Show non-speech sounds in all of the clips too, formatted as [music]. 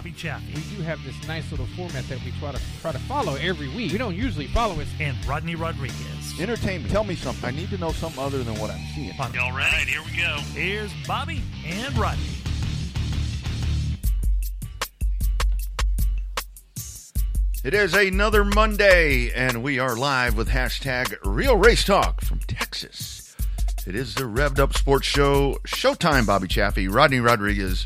Bobby Chaffee, We do have this nice little format that we try to try to follow every week. We don't usually follow it. and Rodney Rodriguez. Entertainment. Tell me something. I need to know something other than what I'm seeing. Y'all ready? here we go. Here's Bobby and Rodney. It is another Monday, and we are live with hashtag Real Race Talk from Texas. It is the Revved Up Sports Show. Showtime, Bobby Chaffee, Rodney Rodriguez.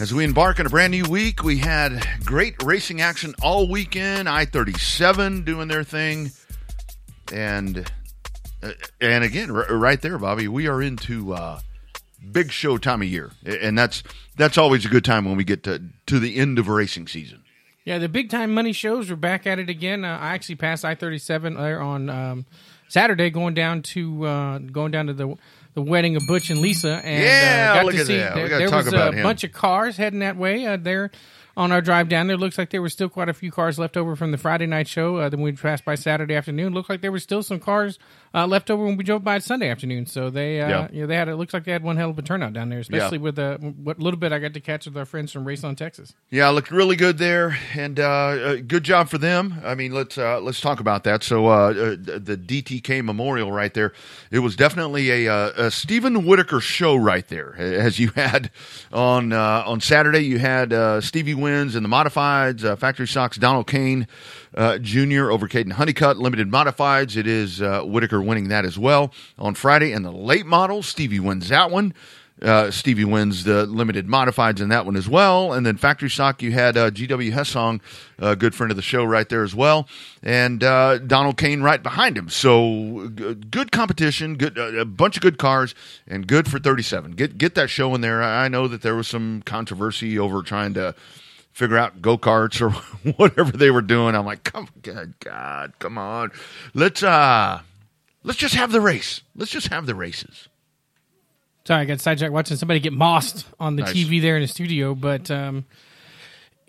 As we embark on a brand new week, we had great racing action all weekend. I 37 doing their thing. And uh, and again, right there, Bobby, we are into uh, big show time of year. And that's that's always a good time when we get to, to the end of racing season. Yeah, the big time money shows are back at it again. Uh, I actually passed I thirty seven there on um, Saturday, going down to uh, going down to the the wedding of Butch and Lisa, and Yeah, uh, got to see there, gotta there talk was a him. bunch of cars heading that way. Uh, there on our drive down there, looks like there were still quite a few cars left over from the Friday night show. Uh, then we passed by Saturday afternoon. Looked like there were still some cars uh, left over when we drove by Sunday afternoon. So they, uh, Yeah. you know, they had it looks like they had one hell of a turnout down there, especially with uh, what little bit I got to catch with our friends from Race on Texas. Yeah, looked really good there, and uh, uh, good job for them. I mean, let's uh, let's talk about that. So, the DTK Memorial right there, it was definitely a, a Stephen Whitaker show right there. As you [laughs] had on uh, on Saturday, you had uh, Stevie Wins and the modifieds, uh, Factory Socks, Donald Kane uh, Jr. over Caden Honeycutt, limited modifieds. It is uh, Whitaker winning that as well on Friday, and the late model Stevie wins that one. Uh, Stevie wins the limited modifieds in that one as well. And then Factory Stock, you had uh, GW Hessong, a good friend of the show, right there as well. And uh, Donald Kane right behind him. So good competition, good uh, a bunch of good cars, and good for 37. Get get that show in there. I know that there was some controversy over trying to figure out go karts or [laughs] whatever they were doing. I'm like, come, God, God, come on, let's uh, let's just have the race. Let's just have the races. Sorry, I got sidetracked watching somebody get mossed on the Nice. TV there in the studio. But um,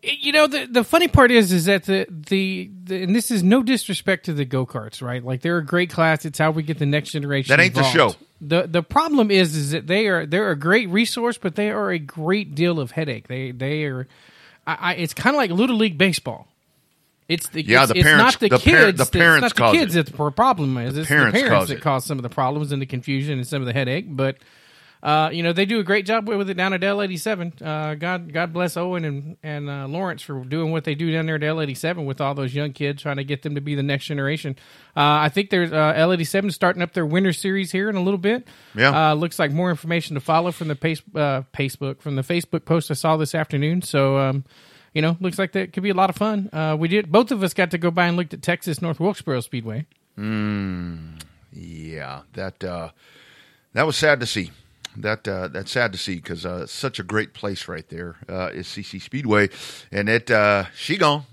it- you know, the the funny part is, is that the, the the and this is no disrespect to the go karts, right? Like they're a great class. It's how we get the next generation. That ain't the show. The the problem is, is that they are they're a great resource, but they are a great deal of headache. They they are. I, I, it's kind of like little league baseball. It's the Yeah, it's, the it's parents- not the, the kids. par- the that's- parents not the kids it. that the problem is. It's parents the parents cause that it. cause some of the problems and the confusion and some of the headache. But uh, you know they do a great job with it down at L eighty seven. Uh, God God bless Owen and and uh, Lawrence for doing what they do down there at L eighty seven with all those young kids trying to get them to be the next generation. Uh, I think there's uh, L eighty seven starting up their winter series here in a little bit. Yeah. uh, looks like more information to follow from the pace, uh, Facebook from the Facebook post I saw this afternoon. So. Um, you know, looks like that could be a lot of fun. Uh, we did. Both of us got to go by and looked at Texas North Wilkesboro Speedway. Yeah, that uh, that was sad to see. That uh, that's sad to see because uh, such a great place right there uh, is CC Speedway, and it uh, she gone.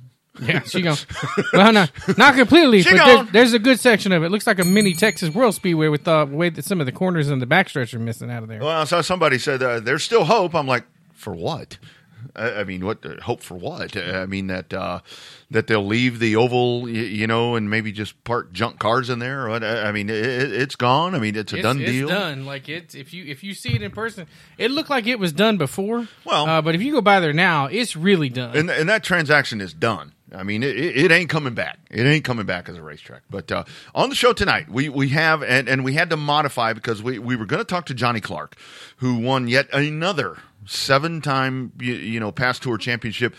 Yeah, she gone. [laughs] well, not not completely, She but there's, there's a good section of it. Looks like a mini Texas World Speedway with the way that some of the corners and the backstretch are missing out of there. Well, I saw somebody said uh, there's still hope. I'm like, for what? I, I mean, what hope for what? I mean that uh, that they'll leave the oval, y- you know, and maybe just park junk cars in there. What? I I mean, it, it's gone. I mean, it's a It's, done it's deal. done. Like it's if you if you see it in person, it looked like it was done before. Well- uh, but if you go by there now, it's really done. and and that transaction is done. I mean, it, it it ain't coming back. It ain't coming back as a racetrack. But uh, on the show tonight, we we have and and we had to modify because we we were going to talk to Johnny Clark, who won yet another seven time you, you know PASS tour championship.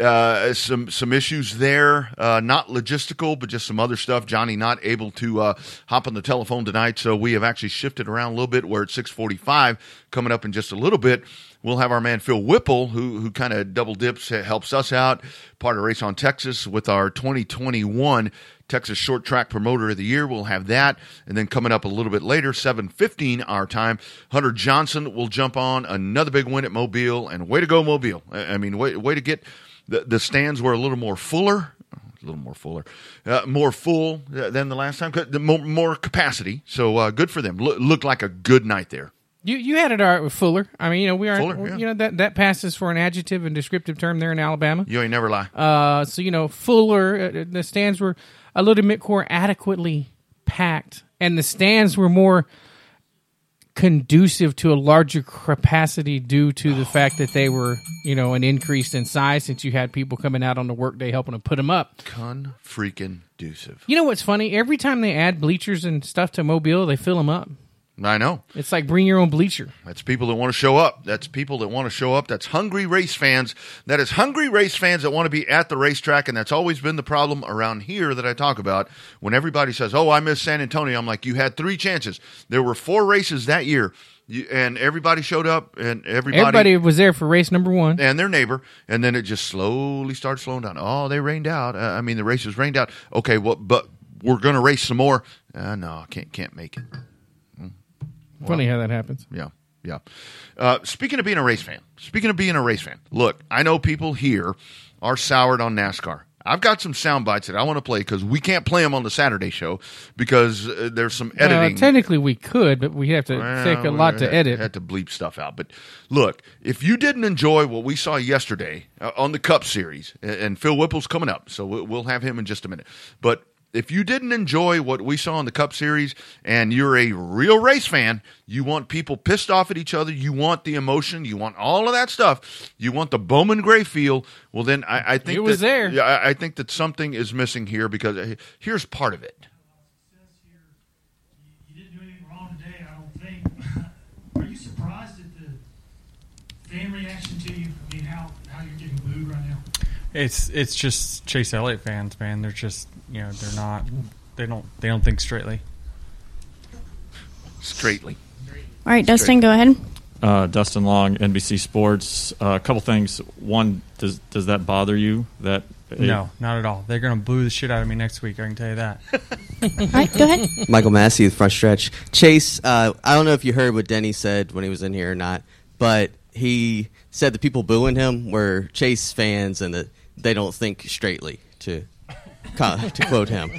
Uh, some some issues there, uh, not logistical, but just some other stuff. Johnny not able to uh, hop on the telephone tonight, so we have actually shifted around a little bit. We're at six forty five, coming up in just a little bit. We'll have our man Phil Whipple, who who kind of double dips, helps us out, part of Race on Texas with our 2021 Texas Short Track Promoter of the Year. We'll have that, and then coming up a little bit later, 7:15 our time, Hunter Johnson will jump on another big win at Mobile, and way to go Mobile! I I mean, way way to get the the stands were a little more fuller. A little more fuller, uh, more full uh, than the last time, the More, more capacity, so uh, good for them. Look looked like a good night there. You you had it all right with Fuller. I mean, you know, we aren't. Fuller, yeah. You know that that passes for an adjective and descriptive term there in Alabama. You ain't never lie. Uh, so you know, Fuller. Uh, the stands were a little bit more adequately packed, and the stands were more conducive to a larger capacity due to the fact that they were, you know, an increase in size since you had people coming out on the workday helping to put them up. Con freaking ducive. You know what's funny? Every time they add bleachers and stuff to Mobile, they fill them up. I know. It's like bring your own bleacher. That's people that want to show up. That's people that want to show up. That's hungry race fans. That is hungry race fans that want to be at the racetrack. And that's always been the problem around here that I talk about. When everybody says, Oh, I miss San Antonio, I'm like, You had three chances. There were four races that year. You, and everybody showed up, and everybody, Everybody was there for race number one. and their neighbor, and then it just slowly started slowing down. Oh, they rained out. Uh, I mean, the races rained out. Okay, well, but we're going to race some more. Uh, no, can't can't make it. Funny how that happens. Yeah, yeah. Uh, speaking of being a race fan, speaking of being a race fan, look, I know people here are soured on NASCAR. I've got some sound bites that I want to play because we can't play them on the Saturday show because uh, there's some Uh, editing. technically, we could, but we have to Well, take a lot we to had- edit. Had to bleep stuff out. But look, if you didn't enjoy what we saw yesterday uh, on the Cup Series, and, and Phil Whipple's coming up, so we'll, we'll have him in just a minute. But if you didn't enjoy what we saw in the Cup Series, and you're a real race fan, you want people pissed off at each other, you want the emotion, you want all of that stuff, you want the Bowman Gray feel. Well, then I, I think It was that- there. Yeah, I, I think that something is missing here because uh, here's part of it. says here, It's it's just Chase Elliott fans, man. They're just you know they're not they don't they don't think straightly. Straightly. All right, Dustin, go ahead. Uh, Dustin Long, NBC Sports. Uh, a couple things. One, does does that bother you? That No, not at all. They're gonna boo the shit out of me next week. I can tell you that. [laughs] All right, go ahead. Michael Massey, the front stretch. Chase, uh, I don't know if you heard what Denny said when he was in here or not, but he said the people booing him were Chase fans and that they don't think straightly. To to quote him,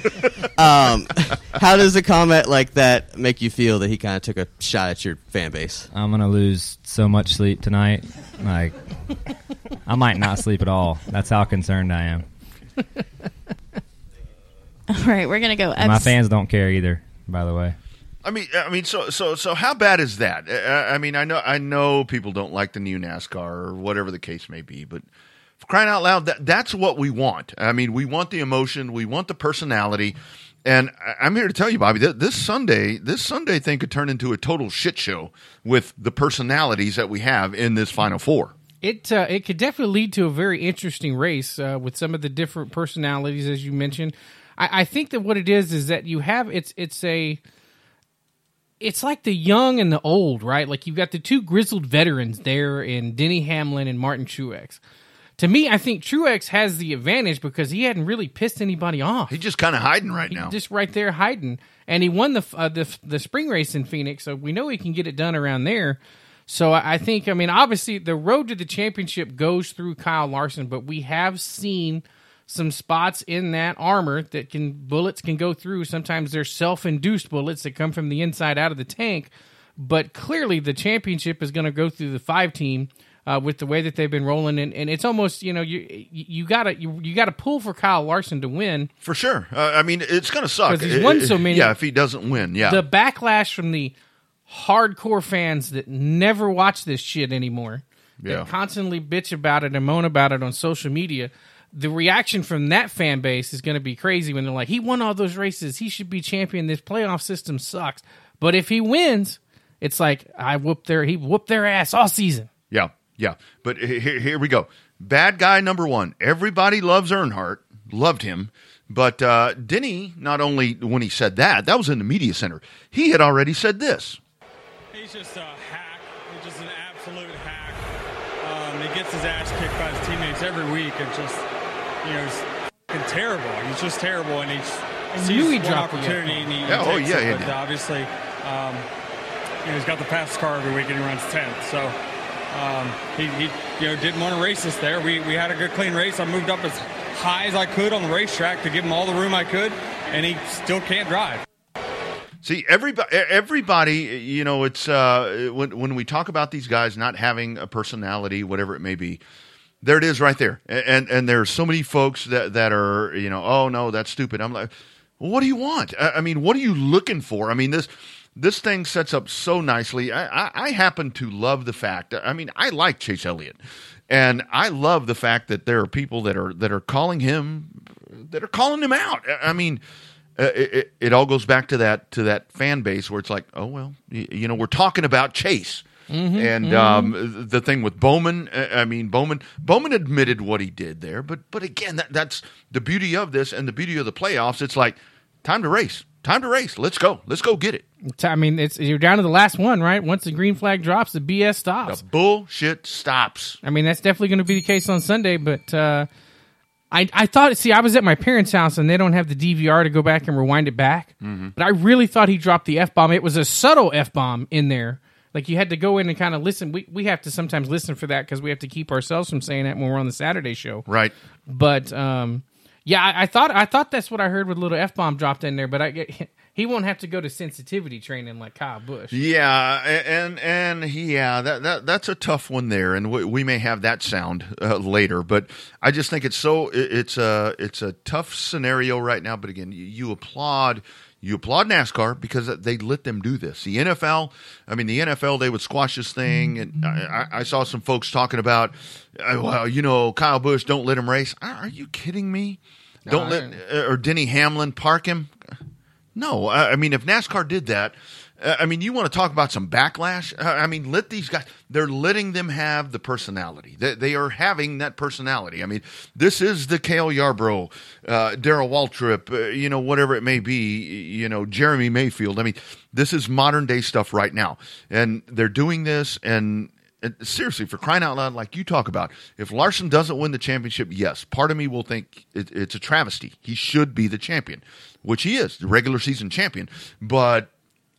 um, how does a comment like that make you feel that he kind of took a shot at your fan base? I'm gonna lose so much sleep tonight. Like, I might not sleep at all. That's how concerned I am. [laughs] All right, we're gonna go. And my fans don't care either. By the way, I mean, I mean, so so so how bad is that? I, I mean, I know I know people don't like the new NASCAR or whatever the case may be, but for crying out loud, that that's what we want. I mean, we want the emotion, we want the personality, and I'm here to tell you, Bobby, that this Sunday, this Sunday thing could turn into a total shit show with the personalities that we have in this Final Four. It uh, it could definitely lead to a very interesting race uh, with some of the different personalities, as you mentioned. I, I think that what it is is that you have it's it's a it's like the young and the old, right? Like you've got the two grizzled veterans there in Denny Hamlin and Martin Truex. To me, I think Truex has the advantage because he hadn't really pissed anybody off. He's just kind of hiding right He's now. just right there hiding, and he won the uh, the the spring race in Phoenix, so we know he can get it done around there. So I I think, I mean, obviously the road to the championship goes through Kyle Larson, but we have seen some spots in that armor that can bullets can go through. Sometimes they're self-induced bullets that come from the inside out of the tank, but clearly the championship is going to go through the five team. Uh, with the way that they've been rolling, and, and it's almost you know you you, gotta you, you gotta pull for Kyle Larson to win, For sure. Uh, I mean, it's going to suck. 'Cause he's It- won so many- Yeah, if he doesn't win, yeah. the backlash from the hardcore fans that never watch this shit anymore, Yeah. that constantly bitch about it and moan about it on social media. The reaction from that fan base is going to be crazy when they're like, "He won all those races. He should be champion. This playoff system sucks." But if he wins, it's like I whooped their he whooped their ass all season. Yeah, yeah. But here, here we go. Bad guy number one. Everybody loves Earnhardt. Loved him. But uh, Denny, not only when he said that, that was in the media center. He had already said this. He's just a hack. He's just an absolute hack. Um, he gets his ass kicked by his teammates every week. It's just, you know, he's f***ing terrible. He's just terrible, and he's I sees knew he'd one drop the opportunity, and he, he Yeah, oh, takes yeah, it. he But did. obviously, um, you know, he's got the fastest car every week, and he runs 10th. So um, he, he, you know, didn't want to race us there. We, we had a good, clean race. I moved up as high as I could on the racetrack to give him all the room I could, and he still can't drive. See, everybody, everybody, you know, it's uh, when when we talk about these guys not having a personality, whatever it may be. There it is, right there, and and, there's so many folks that that are, you know, oh no, that's stupid. I'm like, well, what do you want? I, I mean, what are you looking for? I mean, this this thing sets up so nicely. I, I, I happen to love the fact. I mean, I like Chase Elliott, and I love the fact that there are people that are that are calling him that are calling him out. I mean. Uh, it, it, all goes back to that to that fan base where it's like, oh well, you, you know, we're talking about Chase, and Um, the thing with Bowman. uh, I mean, Bowman Bowman admitted what he did there, but but again, that, that's the beauty of this and the beauty of the playoffs. It's like time to race, time to race. Let's go, let's go get it. I mean, it's you're down to the last one, right? Once the green flag drops, the BS The stops. bullshit stops. I mean, that's definitely going to be the case on Sunday. But uh, I, I thought, see, I was at my parents' house and they don't have the DVR to go back and rewind it back. But I really thought he dropped the f bomb. It was a subtle f bomb in there. Like you had to go in and kind of listen. We we have to sometimes listen for that because we have to keep ourselves from saying that when we're on the Saturday show. Right. But um, yeah, I, I thought I thought that's what I heard with little f bomb dropped in there. But I [laughs] he won't have to go to sensitivity training like Kyle Busch. Yeah, and and yeah, that, that that's a tough one there, and we, we may have that sound uh, later. But I just think it's so it- it's a it's a tough scenario right now. But again, you, you applaud you applaud NASCAR because they let them do this. The NFL, I mean, the NFL they would squash this thing, and I, I saw some folks talking about, uh, well, you know, Kyle Busch, don't let him race. Are you kidding me? Don't No, let uh, or Denny Hamlin park him. No, I I mean if NASCAR did that, I mean you want to talk about some backlash. Uh, I mean let these guys. They're letting them have the personality. They, they are having that personality. I mean this is the Cale Yarborough, uh, Darrell Waltrip, uh, you know whatever it may be. You know Jeremy Mayfield. I mean this is modern day stuff right now, and they're doing this and. and seriously, for crying out loud, like you talk about, if Larson doesn't win the championship, yes, part of me will think it, it's a travesty. He should be the champion, which he is, the regular season champion. But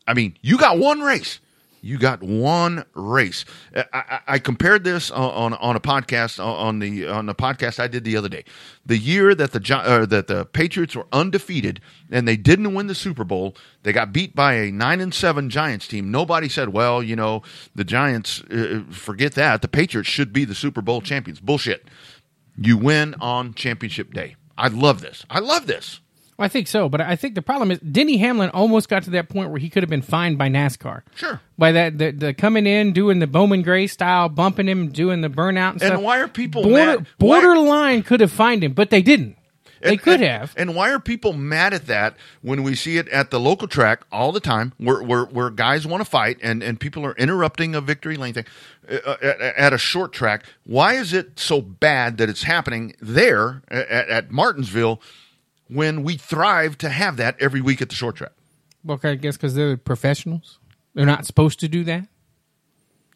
I mean, you got one race. You got one race. I, I, I compared this on, on on a podcast on the on the podcast I did the other day. The year that the uh, that the Patriots were undefeated and they didn't win the Super Bowl, they got beat by a nine and seven Giants team. Nobody said, "Well, you know, the Giants uh, forget that the Patriots should be the Super Bowl champions." Bullshit. You win on championship day. I love this. I love this. I think so, but I think the problem is Denny Hamlin almost got to that point where he could have been fined by NASCAR. Sure. By that, the, the coming in, doing the Bowman Gray style, bumping him, doing the burnout and, And stuff. why are people Border, mad- why- borderline could have fined him, but they didn't. They And- could and- have. And why are people mad at that when we see it at the local track all the time, where where, where guys want to fight and, and people are interrupting a victory lane thing uh, at, at a short track? Why is it so bad that it's happening there at, at Martinsville when we thrive to have that every week at the short track? Well, I guess because they're professionals. They're not supposed to do that.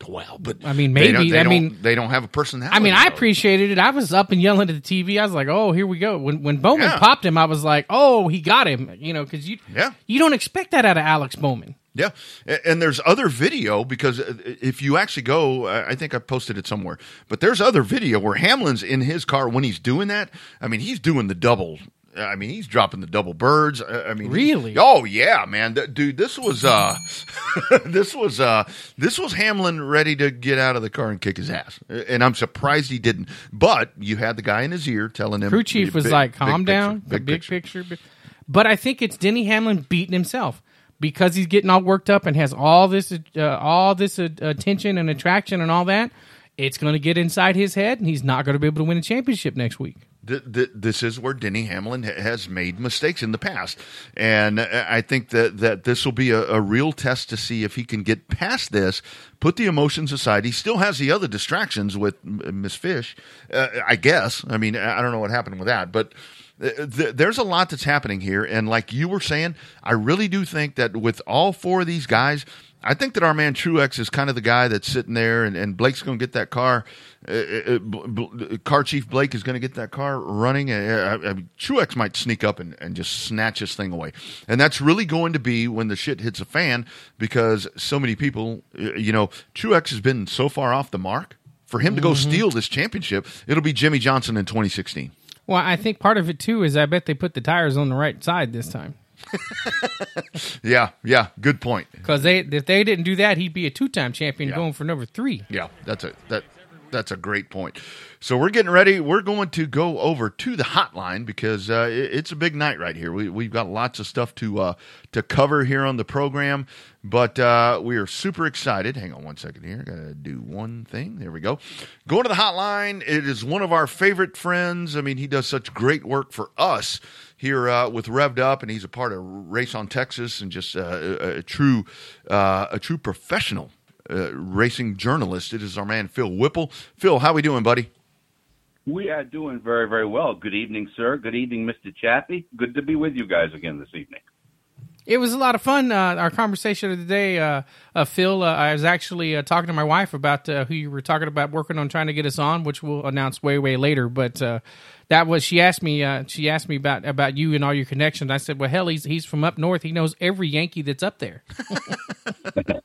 Well, but I mean, they don't- maybe- they I don't- mean- they don't have a personality. I mean, I appreciated it. I was up and yelling at the TV. I was like, "Oh, here we go." When when Bowman Yeah. popped him, I was like, "Oh, he got him." You know, because you Yeah. you don't expect that out of Alex Bowman. Yeah, and there's other video because uh, if you actually go, I I think I posted it somewhere, but there's other video where Hamlin's in his car when he's doing that. I mean, he's doing the double. I mean, he's dropping the double birds. I mean, he- Really? oh yeah, man, dude. This was uh, [laughs] this was uh, this was Hamlin ready to get out of the car and kick his ass, and I'm surprised he didn't. But you had the guy in his ear telling him. Crew chief was big- like, "Calm picture, down, the big picture." Bi- But I think it's Denny Hamlin beating himself because he's getting all worked up and has all this, uh, all this uh, attention and attraction and all that. It's going to get inside his head, and he's not going to be able to win a championship next week. Th- th- this is where Denny Hamlin ha- has made mistakes in the past, and uh, I think that that this will be a, a real test to see if he can get past this. Put the emotions aside. He still has the other distractions with Miss Fish, uh, I guess. I mean, I I don't know what happened with that, but. uh, There's a lot that's happening here, and like you were saying, I really do think that with all four of these guys, I think that our man Truex is kind of the guy that's sitting there, and, and Blake's going to get that car. Uh, uh, Bl- car Chief Blake is going to get that car running. Uh, I, I Truex might sneak up and, and just snatch this thing away, and that's really going to be when the shit hits a fan because so many people, uh, you know, Truex has been so far off the mark. For him to go steal this championship, it'll be Jimmie Johnson in 2016. Well, I think part of it too is I bet they put the tires on the right side this time [laughs] Yeah, yeah, good point. because they if they didn't do that, he'd be a two time champion Yeah. going for number three. Yeah, that's it. That That's a great point. So we're getting ready. We're going to go over to the hotline because uh, it, it's a big night right here. We, we've got lots of stuff to uh, to cover here on the program, but uh, we are super excited. Hang on one second here. Got to do one thing. There we go. Going to the hotline. It is one of our favorite friends. I mean, he does such great work for us here uh, with Revved Up, and he's a part of Race on Texas and just uh, a, a true uh, a true professional uh, racing journalist. It is our man Phil Whipple. Phil, how are we doing, buddy? We are doing very, very well. Good evening, sir. Good evening, Mr. Chappie. Good to be with you guys again this evening. It was a lot of fun. Uh, our conversation of the day, uh, uh, Phil. Uh, I was actually uh, talking to my wife about uh, who you were talking about working on trying to get us on, which we'll announce way, way later. But that was she asked me. she asked me about about you and all your connections. I said, "Well, hell, he's he's from up north. He knows every Yankee that's up there." [laughs]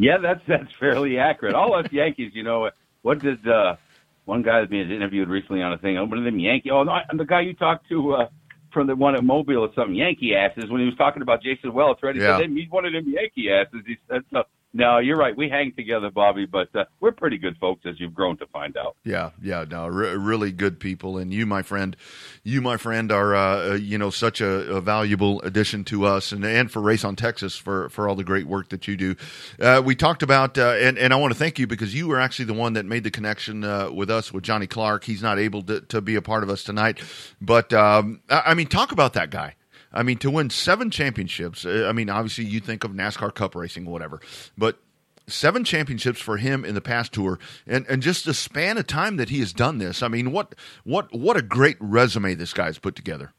yeah, that's that's fairly accurate. All us Yankees, you know, what did uh, one guy that being interviewed recently on a thing? Oh, one of them Yankee. Oh, no, I'm the guy you talked to uh, from the one at Mobile or something, Yankee asses, when he was talking about Jason Welch, right? He Yeah. said, he's one of them Yankee asses. He said, so, no, you're right. We hang together, Bobby, but uh, we're pretty good folks, as you've grown to find out. Yeah, yeah, no, re- really good people, and you, my friend, you, my friend, are uh, uh, you know such a, a valuable addition to us, and and for Race on Texas for for all the great work that you do. Uh, we talked about, uh, and and I want to thank you because you were actually the one that made the connection uh, with us with Johnny Clark. He's not able to to be a part of us tonight, but um, I, I mean, talk about that guy. I mean, to win seven championships. uh, I mean, obviously, you think of NASCAR Cup racing, or whatever, but seven championships for him in the PASS tour, and and just the span of time that he has done this. I mean, what what what a great resume this guy's put together.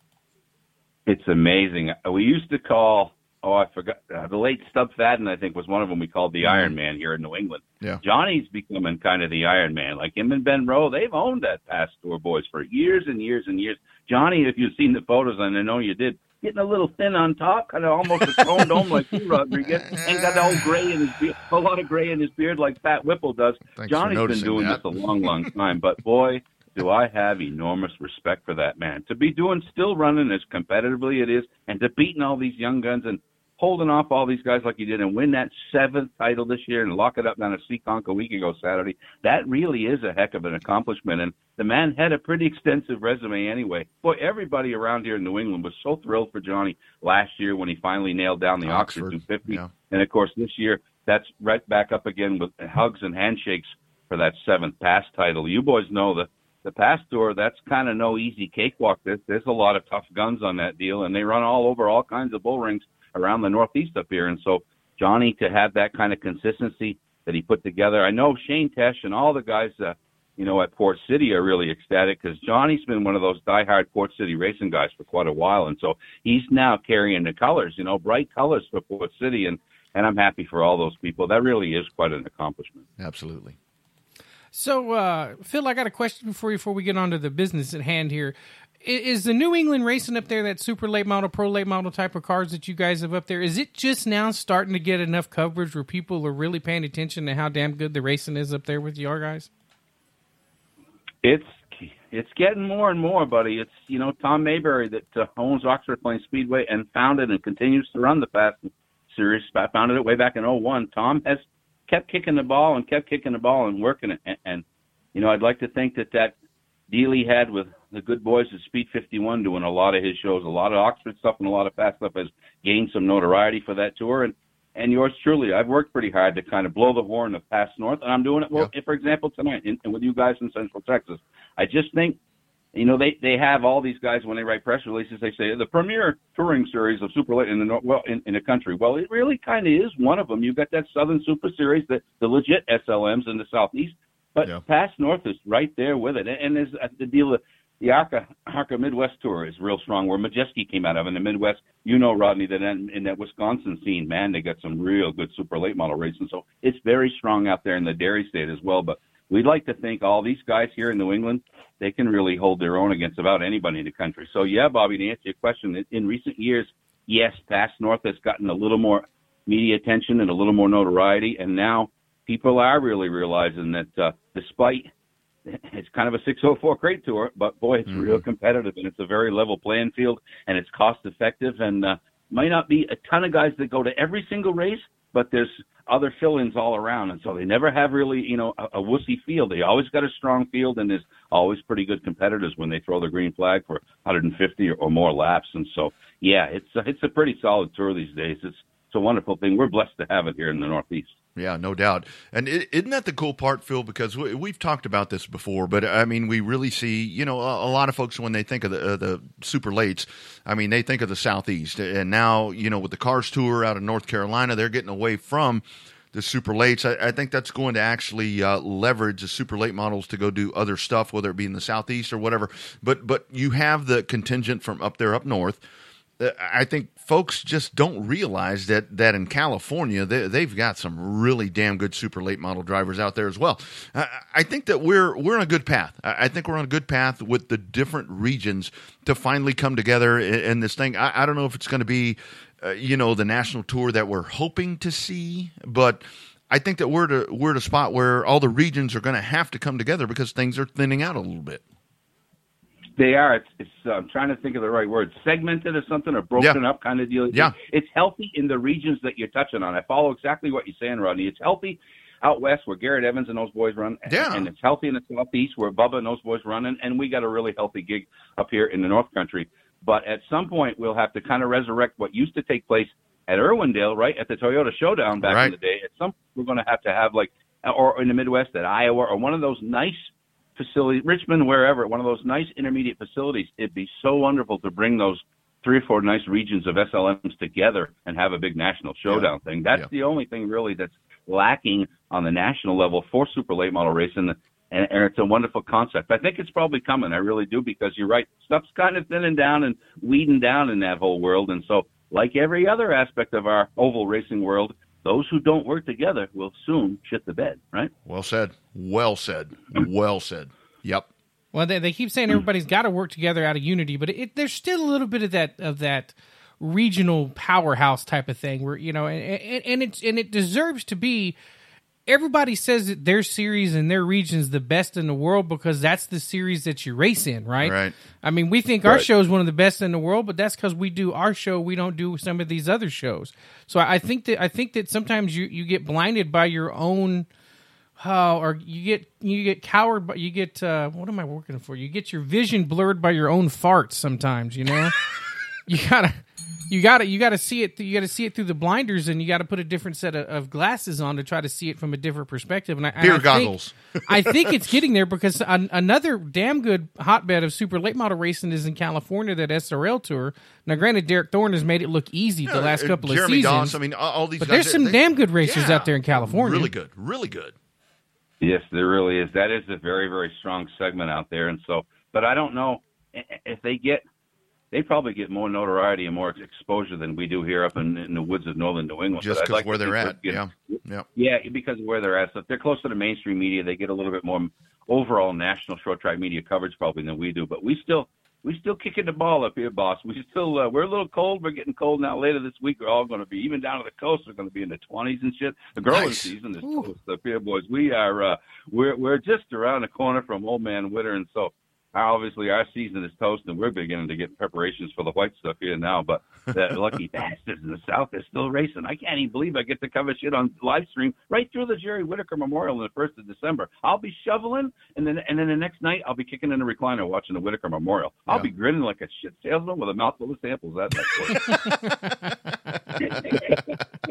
It's amazing. We used to call, oh, I forgot, uh, the late Stub Fadden, I think, was one of them we called the Iron Man here in New England. Yeah. Johnny's becoming kind of the Iron Man. Like him and Ben Rowe, they've owned that PASS tour boys for years and years and years. Johnny, if you've seen the photos, and I know you did, getting a little thin on top, kind of almost a toned dome like you, Rodriguez, and got whole gray in his beard, a lot of gray in his beard like Fat Whipple does. Thanks Johnny's been doing that. this a long, long time, but boy, do I have enormous respect for that man. To be doing, still running as competitively it is, and to beating all these young guns and holding off all these guys like he did and win that seventh title this year and lock it up down at Seekonk a week ago Saturday, that really is a heck of an accomplishment. And the man had a pretty extensive resume anyway. Boy, everybody around here in New England was so thrilled for Johnny last year when he finally nailed down the Oxford, Oxford, 250. yeah. And of course, this year, that's right back up again with hugs and handshakes for that seventh PASS title. You boys know the the PASS tour. That's kind of no easy cakewalk. There's there's a lot of tough guns on that deal, and they run all over all kinds of bull rings around the Northeast up here. And so Johnny to have that kind of consistency that he put together. I know Shane Tesh and all the guys. Uh, you know, at Port City are really ecstatic because Johnny's been one of those diehard Port City racing guys for quite a while, and so he's now carrying the colors, you know, bright colors for Port City, and and I'm happy for all those people. That really is quite an accomplishment. Absolutely. So, uh, Phil, I got a question for you before we get on to the business at hand here. Is the New England racing up there that super late model, pro late model type of cars that you guys have up there? Is it just now starting to get enough coverage where people are really paying attention to how damn good the racing is up there with your guys? It's it's getting more and more, buddy. It's you know Tom Mayberry that uh, owns Oxford Plains Speedway and founded and continues to run the PASS Series. I founded it way back in '01. Tom has kept kicking the ball and kept kicking the ball and working it. And, and you know I'd like to think that that deal he had with the good boys at Speed 51 doing a lot of his shows, a lot of Oxford stuff and a lot of PASS stuff has gained some notoriety for that tour. And and yours truly, I've worked pretty hard to kind of blow the horn of PASS North, and I'm doing it. Well, for example, tonight in, with you guys in Central Texas, I just think, you know, they they have all these guys when they write press releases, they say the premier touring series of Super Late in the Nor- well in, in the country. Well, it really kind of is one of them. You've got that Southern Super Series, the the legit SLMs in the Southeast, but Yeah. PASS North is right there with it, and, and there's the deal. That, the ARCA, ARCA Midwest Tour is real strong, where Majeski came out of. In the Midwest, you know, Rodney, that in, in that Wisconsin scene, man, they got some real good super late model racing. So it's very strong out there in the dairy state as well. But we'd like to think all these guys here in New England, they can really hold their own against about anybody in the country. So yeah, Bobby, to answer your question, in- recent years, yes, PASS North has gotten a little more media attention and a little more notoriety, and now people are really realizing that uh, despite it's kind of a 604 crate tour, but boy, it's real competitive and it's a very level playing field and it's cost effective and uh, might not be a ton of guys that go to every single race, but there's other fill-ins all around, and so they never have really, you know, a, a wussy field. They always got a strong field, and there's always pretty good competitors when they throw the green flag for 150 or, or more laps. And so, yeah, it's a, it's a pretty solid tour these days. It's it's a wonderful thing. We're blessed to have it here in the Northeast. Yeah, no doubt. And is isn't that the cool part, Phil? Because we, we've talked about this before, but I mean, we really see, you know, a, a lot of folks when they think of the, uh, the super lates, I mean, they think of the Southeast. And now, you know, with the Cars Tour out of North Carolina, they're getting away from the super lates. I, I think that's going to actually uh, leverage the super late models to go do other stuff, whether it be in the Southeast or whatever. But but you have the contingent from up there up north. Uh, I think folks just don't realize that that in California they, they've got some really damn good super late model drivers out there as well. I, I think that we're we're on a good path. I, I think we're on a good path with the different regions to finally come together in, in this thing. I, I don't know if it's going to be, uh, you know, the national tour that we're hoping to see, but. I think that we're at a, we're at a spot where all the regions are going to have to come together because things are thinning out a little bit. They are. It's, it's uh, I'm trying to think of the right word. Segmented or something, or broken Yeah. up kind of deal. Yeah. It's healthy in the regions that you're touching on. I follow exactly what you're saying, Rodney. It's healthy out west where Garrett Evans and those boys run. Yeah. And it's healthy in the southeast where Bubba and those boys run. And, and we got a really healthy gig up here in the North Country. But at some point, we'll have to kind of resurrect what used to take place at Irwindale, right at the Toyota Showdown back Right. in the day. At some, we're going to have to have like, or in the Midwest at Iowa, or one of those nice facilities, Richmond, wherever, one of those nice intermediate facilities. It'd be so wonderful to bring those three or four nice regions of SLMs together and have a big national showdown thing. That's Yeah. the only thing really that's lacking on the national level for super late model racing. And, and it's a wonderful concept. I think it's probably coming. I really do because you're right. Stuff's kind of thinning down and weeding down in that whole world. And so, like every other aspect of our oval racing world, those who don't work together will soon shit the bed, right? Well said. Well said. Well said. Yep. Well, they, they keep saying everybody's got to work together out of unity, but it, there's still a little bit of that of that regional powerhouse type of thing where you know, and, and, and it and it deserves to be. Everybody says that their series and their region's the best in the world because that's the series that you race in, right? Right. I mean, we think our Right. show is one of the best in the world, but that's because we do our show. We don't do some of these other shows. So I think that I think that sometimes you you get blinded by your own Oh, or you get you get coward, but you get uh, what am I working for? You get your vision blurred by your own farts. Sometimes, you know, [laughs] you gotta you gotta you gotta see it. You gotta see it through the blinders, and you gotta put a different set of, of glasses on to try to see it from a different perspective. And I, and Beer I think- goggles. I think it's getting there because an, another damn good hotbed of super late model racing is in California. That SRL tour. Now, granted, Derek Thorn has made it look easy the last Uh, couple of Jeremy seasons. Doss, I mean, all, all these but guys. there's some they- damn good racers Yeah. out there in California. Really good. Really good. Yes, there really is. That is a very, very strong segment out there. And so, but I don't know if they get, they probably get more notoriety and more exposure than we do here up in, in the woods of northern New England. Just because like where they're at. Yeah. Yeah. Yeah, because of where they're at. So if they're closer to mainstream media, they get a little bit more overall national short track media coverage probably than we do. But we still, we still kicking the ball up here, boss. We still, uh, we're a little cold. We're getting cold now. Later this week, we're all going to be even down to the coast. We're going to be in the twenties and shit. The growing Nice. season is up here, boys. We are, uh, we're we're just around the corner from Old Man Winter, and so obviously our season is toast, and we're beginning to get preparations for the white stuff here now. But the [laughs] lucky bastards in the south, they're still racing. I can't even believe I get to cover shit on live stream right through the Jerry Whitaker Memorial on the first of December. I'll be shoveling, and then and then the next night I'll be kicking in a recliner watching the Whitaker Memorial. I'll Yeah. be grinning like a shit salesman with a mouthful of samples. That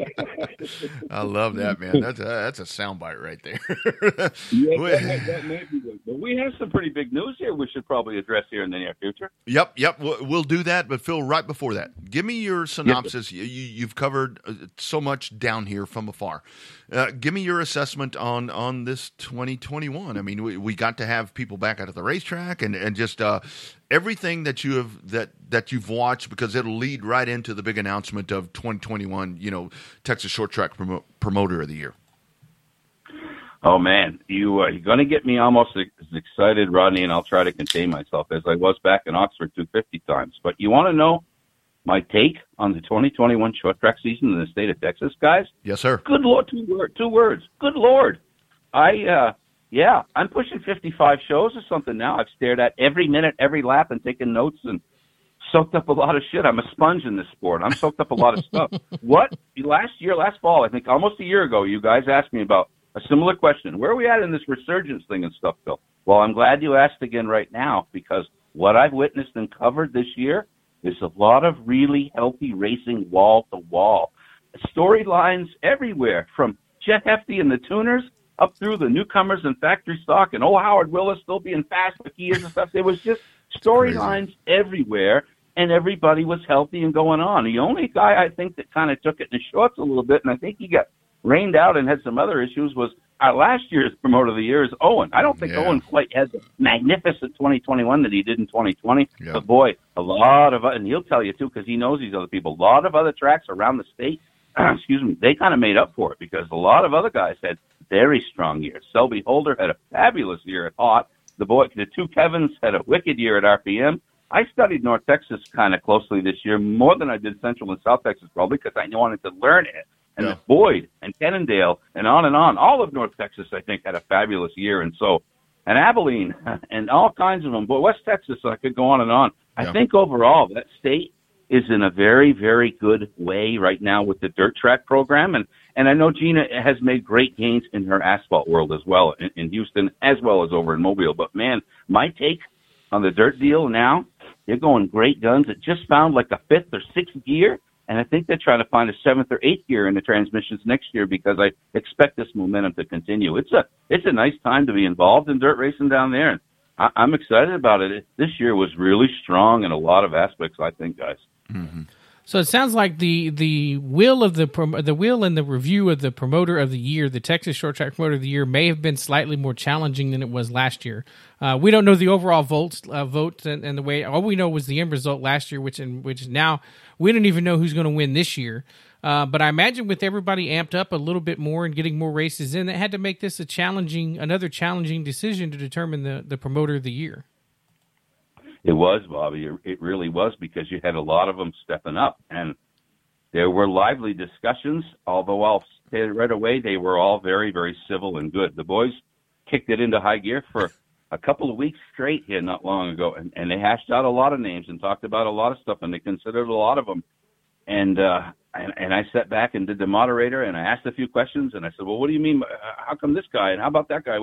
[laughs] I love that, man. That's a, that's a soundbite right there. [laughs] Yeah, We- that, that good. But we have some pretty big news here we should probably address here in the near future. Yep, yep. We'll, we'll do that. But Phil, right before that, give me your synopsis. you, you, you've covered uh, so much down here from afar. Uh, give me your assessment on on this 2021. I mean, we, we got to have people back out at the racetrack, and and just uh, everything that you have that that you've watched because it'll lead right into the big announcement of 2021. You know, Texas Short Track Promo- Promoter of the Year. Oh man, you uh, you're going to get me almost as excited, Rodney, and I'll try to contain myself as I was back in Oxford 250 times. But you want to know my take on the 2021 short track season in the state of Texas, guys? Yes, sir. Good lord, two word, two words. Good lord, I uh, yeah, I'm pushing 55 shows or something now. I've stared at every minute, every lap, and taken notes and soaked up a lot of shit. I'm a sponge in this sport. I'm soaked up a lot of stuff. [laughs] what last year, last fall, I think almost a year ago, you guys asked me about a similar question. Where are we at in this resurgence thing and stuff, Phil? Well, I'm glad you asked again right now because what I've witnessed and covered this year is a lot of really healthy racing wall to wall. Storylines everywhere from Jet Hefty and the Tuners up through the newcomers and factory stock and oh Howard Willis still being fast for years and stuff. There was just storylines everywhere and everybody was healthy and going on. The only guy I think that kind of took it in the shorts a little bit and I think he got rained out and had some other issues was our last year's promoter of the year is Owen. I don't think Yeah. Owen quite has the magnificent 2021 that he did in 2020. Yeah. But boy, a lot of and he'll tell you too because he knows these other people. A lot of other tracks around the state, [clears throat] excuse me, they kind of made up for it because a lot of other guys had very strong years. Selby Holder had a fabulous year at Hot. The boy, the two Kevins had a wicked year at RPM. I studied North Texas kind of closely this year, more than I did Central and South Texas, probably because I wanted to learn it. And Yeah. Boyd and Kennedale and on and on. All of North Texas, I think, had a fabulous year. And so, and Abilene [laughs] and all kinds of them. But West Texas, I could go on and on. Yeah. I think overall, that state is in a very, very good way right now with the dirt track program. And, and I know Gina has made great gains in her asphalt world as well in, in Houston, as well as over in Mobile. But man, my take on the dirt deal now, they're going great guns. It just found like a fifth or sixth gear. And I think they're trying to find a seventh or eighth gear in the transmissions next year because I expect this momentum to continue. It's a it's a nice time to be involved in dirt racing down there, and I, I'm excited about it. This year was really strong in a lot of aspects. I think, guys. So it sounds like the the will of the the will and the review of the promoter of the year, the Texas Short Track Promoter of the Year, may have been slightly more challenging than it was last year. Uh, we don't know the overall votes uh, votes and, and the way. All we know was the end result last year, which in which now we don't even know who's going to win this year. Uh, but I imagine with everybody amped up a little bit more and getting more races in, that had to make this a challenging, another challenging decision to determine the the promoter of the year. It was, Bobby. It, really was because you had a lot of them stepping up, and there were lively discussions. Although I'll say right away, they were all very, very civil and good. The boys kicked it into high gear for a couple of weeks straight here not long ago, and, and they hashed out a lot of names and talked about a lot of stuff, and they considered a lot of them. And uh, and, and I sat back and did the moderator, and I asked a few questions, and I said, "Well, what do you mean? uh, How come this guy? And how about that guy?"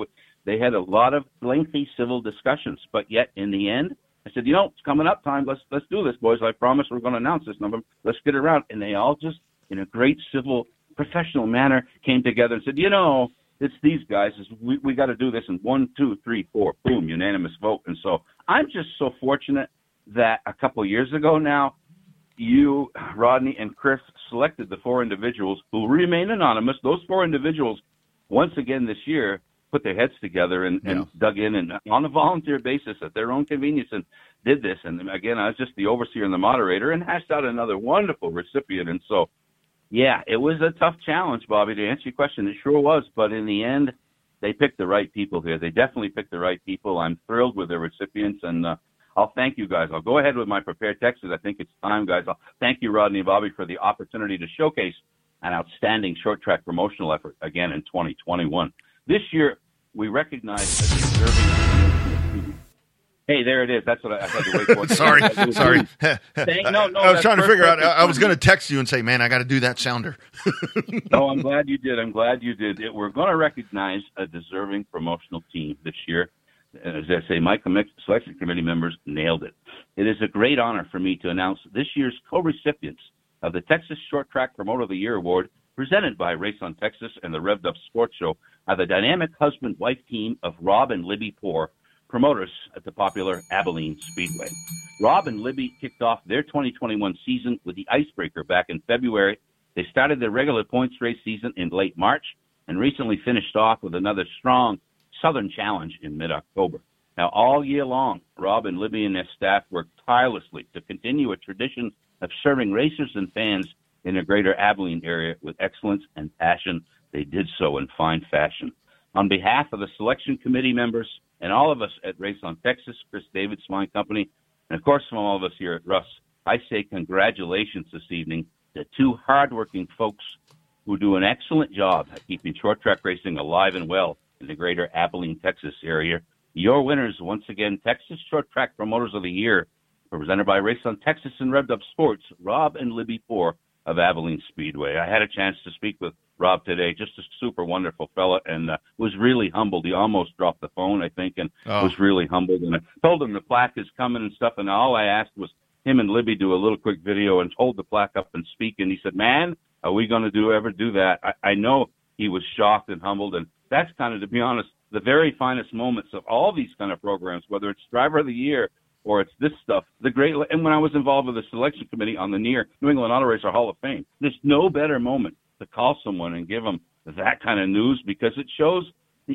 They had a lot of lengthy civil discussions, but yet in the end, I said, "You know, it's coming up time. Let's let's do this, boys. I promise we're going to announce this number. Let's get around." And they all just, in a great civil, professional manner, came together and said, "You know." It's these guys. It's, we we got to do this in one, two, three, four, boom, unanimous vote. And so I'm just so fortunate that a couple years ago now, you, Rodney, and Chris selected the four individuals who remain anonymous. Those four individuals, once again this year, put their heads together and, and Yeah. dug in and on a volunteer basis at their own convenience and did this. And again, I was just the overseer and the moderator and hashed out another wonderful recipient. And so, yeah, it was a tough challenge, Bobby, to answer your question. It sure was. But in the end, they picked the right people here. They definitely picked the right people. I'm thrilled with the recipients, and uh, I'll thank you guys. I'll go ahead with my prepared text because I think it's time, guys. I'll thank you, Rodney and Bobby, for the opportunity to showcase an outstanding short track promotional effort again in 2021. This year, we recognize a deserving. Hey, there it is. That's what I, I had to wait for. [laughs] sorry, sorry. Thank- no, no, I was trying to figure out. I, I was going to text you and say, "Man, I got to do that sounder." [laughs] no, I'm glad you did. I'm glad you did. It, we're going to recognize a deserving promotional team this year. As I say, my selection committee members nailed it. It is a great honor for me to announce this year's co-recipients of the Texas Short Track Promoter of the Year Award, presented by Race on Texas and the Revved Up Sports Show, are the dynamic husband-wife team of Rob and Libby Poor, promoters at the popular Abilene Speedway. Rob and Libby kicked off their 2021 season with the Icebreaker back in February. They started their regular points race season in late March and recently finished off with another strong Southern Challenge in mid-October. Now, all year long, Rob and Libby and their staff worked tirelessly to continue a tradition of serving racers and fans in the greater Abilene area with excellence and passion. They did so in fine fashion. On behalf of the selection committee members and all of us at Race on Texas, Chris David Swine Company, and of course from all of us here at Russ, I say congratulations this evening to two hardworking folks who do an excellent job at keeping short track racing alive and well in the greater Abilene, Texas area. Your winners, once again, Texas Short Track Promoters of the Year presented by Race on Texas and Revved Up Sports, Rob and Libby Poor of Abilene Speedway. I had a chance to speak with Rob today, just a super wonderful fella, and uh, was really humbled. He almost dropped the phone, I think, and Oh. was really humbled. And I told him the plaque is coming and stuff, and all I asked was him and Libby do a little quick video and hold the plaque up and speak. And he said, "Man, are we going to do ever do that?" I, I know he was shocked and humbled, and that's kind of, to be honest, the very finest moments of all these kind of programs, whether it's Driver of the Year or it's this stuff. The great, and when I was involved with the selection committee on the near New England Auto Racer Hall of Fame, there's no better moment to call someone and give them that kind of news because it shows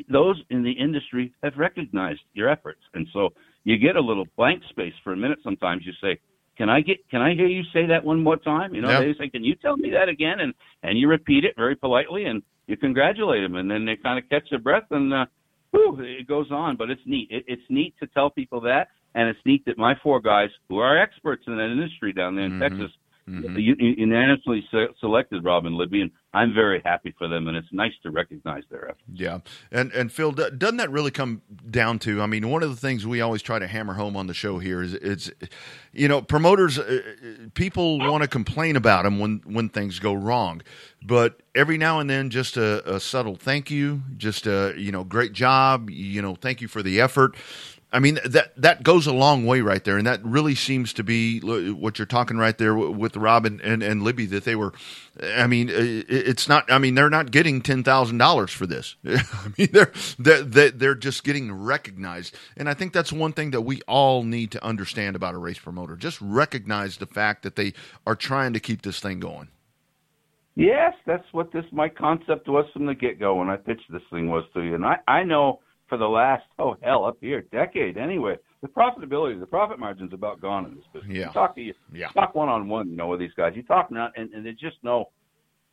those in the industry have recognized your efforts, and so you get a little blank space for a minute. Sometimes you say, "Can I get? Can I hear you say that one more time?" You know, Yeah. they say, "Can you tell me that again?" And and you repeat it very politely, and you congratulate them, and then they kind of catch their breath, and uh, whew, it goes on. But it's neat. It, it's neat to tell people that, and it's neat that my four guys, who are experts in that industry down there in Mhm. Texas, Mhm. u- u- unanimously se- selected Robin Libby, and I'm very happy for them, and it's nice to recognize their efforts. Yeah, and and Phil, do- doesn't that really come down to? I mean, one of the things we always try to hammer home on the show here is it's, you know, promoters, uh, people want to complain about them when when things go wrong, but every now and then, just a, a subtle thank you, just a you know, great job, you know, thank you for the effort. I mean that that goes a long way right there, and that really seems to be what you're talking right there with Rob and, and, and Libby that they were. I mean, it's not. I mean, they're not getting ten thousand dollars for this. [laughs] I mean, they're they're they're just getting recognized, and I think that's one thing that we all need to understand about a race promoter. Just recognize the fact that they are trying to keep this thing going. Yes, that's what this my concept was from the get go when I pitched this thing was to you. And I, I know for the last oh hell up here decade anyway, the profitability, the profit margin's about gone in this business. Yeah. You talk to you Yeah. talk one on one, you know, with these guys. You talk now and, and there's just no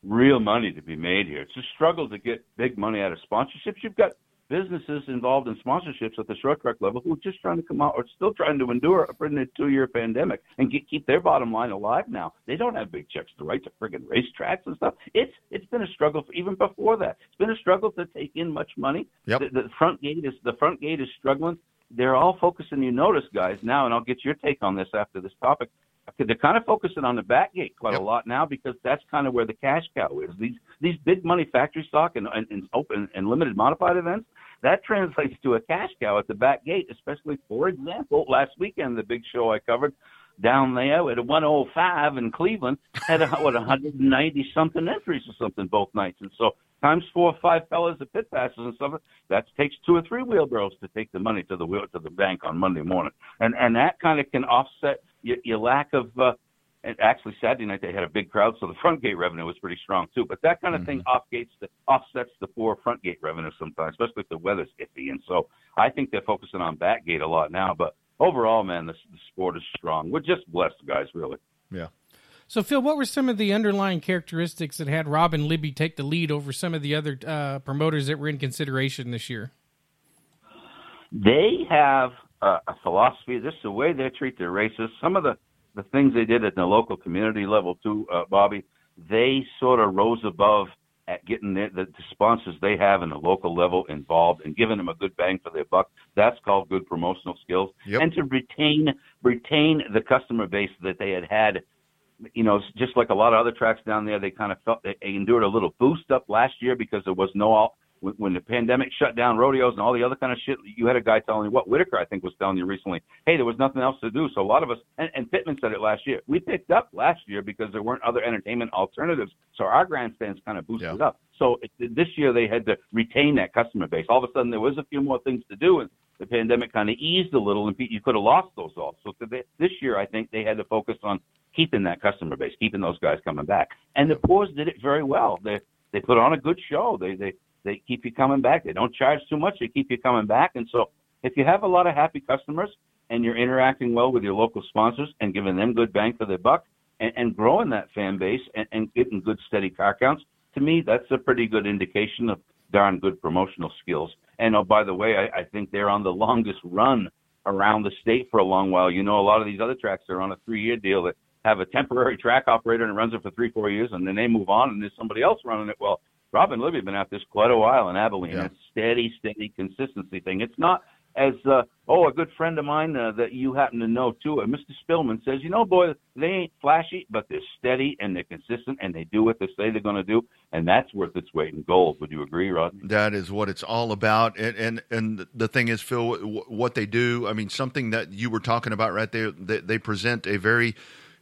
real money to be made here. It's a struggle to get big money out of sponsorships. You've got businesses involved in sponsorships at the short track level who are just trying to come out or still trying to endure a pretty two year pandemic and get, keep their bottom line alive now. They don't have big checks to write to friggin' racetracks and stuff. It's it's been a struggle for, even before that. It's been a struggle to take in much money. Yep. The, the front gate is the front gate is struggling. They're all focusing. You notice, guys, now, and I'll get your take on this after this topic. They're kind of focusing on the back gate quite Yep. a lot now because that's kind of where the cash cow is. These these big money factory stock and, and, and open and limited modified events that translates to a cash cow at the back gate. Especially, for example, last weekend the big show I covered down there at 105 in Cleveland had [laughs] what 190 something entries or something both nights, and so times four or five fellas at pit passes and stuff. That takes two or three wheelbarrows to take the money to the wheel to the bank on Monday morning, and and that kind of can offset your, your lack of. Uh, and actually, Saturday night they had a big crowd, so the front gate revenue was pretty strong too. But that kind of thing off gates the, offsets the poor front gate revenue sometimes, especially if the weather's iffy. And so I think they're focusing on back gate a lot now. But overall, man, the, the sport is strong. We're just blessed, guys. Really. Yeah. So, Phil, what were some of the underlying characteristics that had Rob and Libby take the lead over some of the other uh, promoters that were in consideration this year? they have a, a philosophy. This is the way they treat their races. Some of the the things they did at the local community level too, uh, Bobby. They sort of rose above at getting the, the, sponsors they have in the local level involved and giving them a good bang for their buck. That's called good promotional skills. Yep. And to retain retain the customer base that they had had you know, just like a lot of other tracks down there, they kind of felt they endured a little boost up last year because there was no all when, when the pandemic shut down rodeos and all the other kind of shit. You had a guy telling you what Whitaker, I think, was telling you recently. Hey, there was nothing else to do, so a lot of us and, and Pittman said it last year. We picked up last year because there weren't other entertainment alternatives, so our grandstands kind of boosted Yeah. up. So it, this year they had to retain that customer base. All of a sudden there was a few more things to do, and the pandemic kind of eased a little, and you could have lost those all. So they, this year I think they had to focus on keeping that customer base, keeping those guys coming back. And the Poors did it very well. They they put on a good show. They they they keep you coming back. They don't charge too much. They keep you coming back. And so if you have a lot of happy customers and you're interacting well with your local sponsors and giving them good bang for their buck and, and growing that fan base and, and getting good steady car counts, to me that's a pretty good indication of darn good promotional skills. And oh, by the way, I, I think they're on the longest run around the state for a long while. You know, a lot of these other tracks are on a three-year deal that have a temporary track operator and runs it for three, four years, and then they move on and there's somebody else running it. Well, Rob and Libby have been at this quite a while in Abilene. Yeah. It's steady, steady consistency thing. It's not as uh, oh, a good friend of mine uh, that you happen to know too, uh, Mr. Spillman says, you know, boy, they ain't flashy, but they're steady and they're consistent and they do what they say they're going to do, and that's worth its weight in gold. Would you agree, Rodney? That is what it's all about, and and and the thing is, Phil, w- what they do. I mean, something that you were talking about right there. They, they present a very,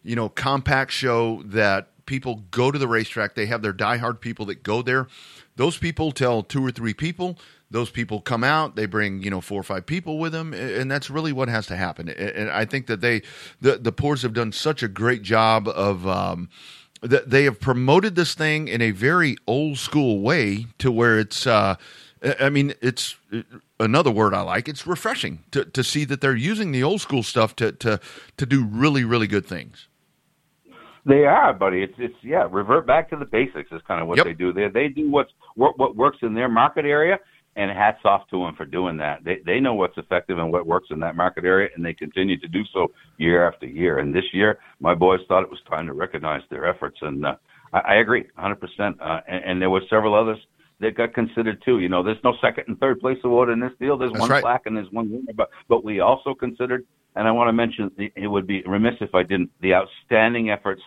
you know, compact show that people go to the racetrack. They have their diehard people that go there. Those people tell two or three people. Those people come out. They bring you know four or five people with them, and that's really what has to happen. And I think that they, the the Poors have done such a great job of. Um, that they have promoted this thing in a very old school way to where it's uh, I mean it's another word I like it's refreshing to, to see that they're using the old school stuff to, to to do really really good things. They are, buddy. It's it's yeah. Revert back to the basics is kind of what Yep. they do. They they do what's what what works in their market area, and hats off to them for doing that. They they know what's effective and what works in that market area, and they continue to do so year after year. And this year, my boys thought it was time to recognize their efforts, and uh, I, I agree, 100. Uh, percent And, and there were several others that got considered too. You know, there's no second and third place award in this deal. There's That's one right. plaque and there's one winner, but but we also considered, and I want to mention, it would be remiss if I didn't, the outstanding efforts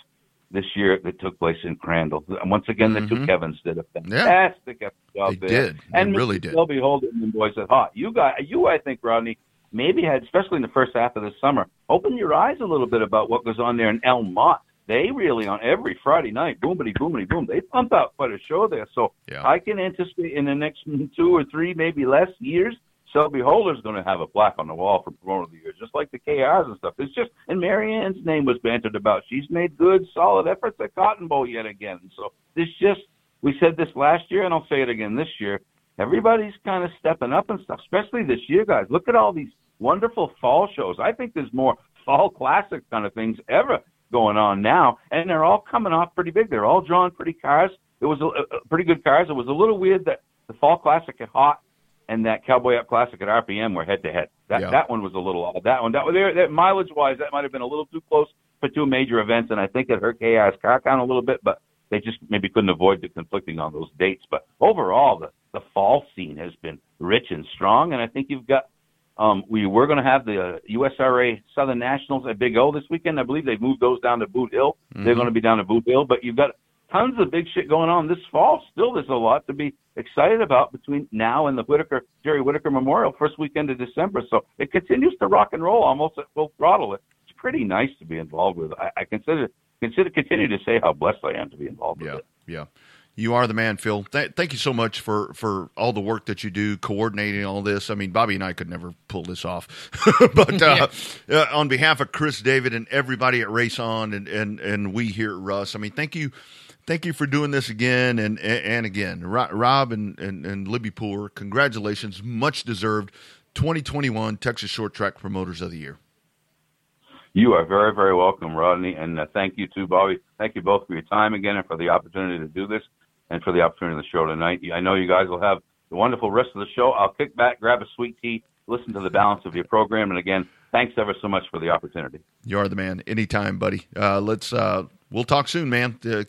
this year that took place in Crandall. And once again, the two Mhm. Kevins did a fantastic job They there. did. They and really did. Phil Beholden and the boys at Hot. You got you, I think, Rodney, maybe had, especially in the first half of the summer, open your eyes a little bit about what goes on there in Elm Mott. They really on every Friday night, boomity boomity boom. They pump out quite a show there. So Yeah. I can anticipate in the next two or three, maybe less years, Selby Holder's going to have a plaque on the wall for promoter of the year, just like the KRs and stuff. It's just, and Marianne's name was bantered about. She's made good, solid efforts at Cotton Bowl yet again. So this just, we said this last year, and I'll say it again this year. Everybody's kind of stepping up and stuff, especially this year, guys. Look at all these wonderful fall shows. I think there's more fall classic kind of things ever going on now, and they're all coming off pretty big. They're all drawing pretty cars. It was a, a pretty good cars. It was a little weird that the fall classic at Hot and that Cowboy Up Classic at RPM were head to head. That Yeah. that one was a little odd. That one that there that mileage wise that might have been a little too close for two major events, and I think it hurt KR's car count a little bit, but they just maybe couldn't avoid the conflicting on those dates. But overall, the the fall scene has been rich and strong, and I think you've got. Um, we were going to have the uh, USRA Southern Nationals at Big O this weekend. I believe they've moved those down to Boot Hill. They're going to be down to Boot Hill, but you've got tons of big shit going on this fall. Still, there's a lot to be excited about between now and the Whitaker Jerry Whitaker Memorial first weekend of December. So it continues to rock and roll almost at full throttle. It. It's pretty nice to be involved with. I, I consider consider continue to say how blessed I am to be involved with it. yeah. You are the man, Phil. Th- thank you so much for, for all the work that you do coordinating all this. I mean, Bobby and I could never pull this off, [laughs] but uh, [laughs] uh, on behalf of Chris, David, and everybody at Race On, and, and, and we here at Russ, I mean, thank you, thank you for doing this again and and, again. Rob and, and and Libby Poor, congratulations, much deserved. 2021 Texas Short Track Promoters of the Year. You are very, very welcome, Rodney, and uh, thank you too, Bobby. Thank you both for your time again and for the opportunity to do this and for the opportunity of the show tonight. I know you guys will have the wonderful rest of the show. I'll kick back, grab a sweet tea, listen to the balance of your program, and again, thanks ever so much for the opportunity. You are the man. Anytime, buddy. Uh, let's. Uh, we'll talk soon, man. Uh,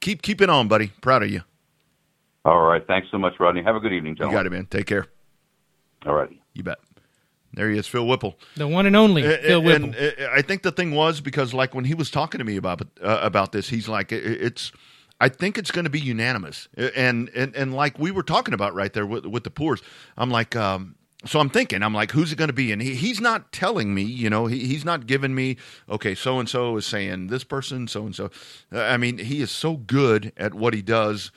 keep keep it on, buddy. Proud of you. All right, thanks so much, Rodney. Have a good evening, You gentlemen. got it, man. Take care. All righty. You bet. There he is, Phil Whipple. The one and only Uh, Phil Whipple. And uh, I think the thing was because, like, when he was talking to me about uh, about this, he's like, "It's." I think it's going to be unanimous, Uh, and and and like we were talking about right there with, with the Poors, I'm like, um, so I'm thinking, I'm like, who's it going to be? And he, he's not telling me, you know, he, he's not giving me, okay, so and so is saying this person, so and so. I mean, he is so good at what he does,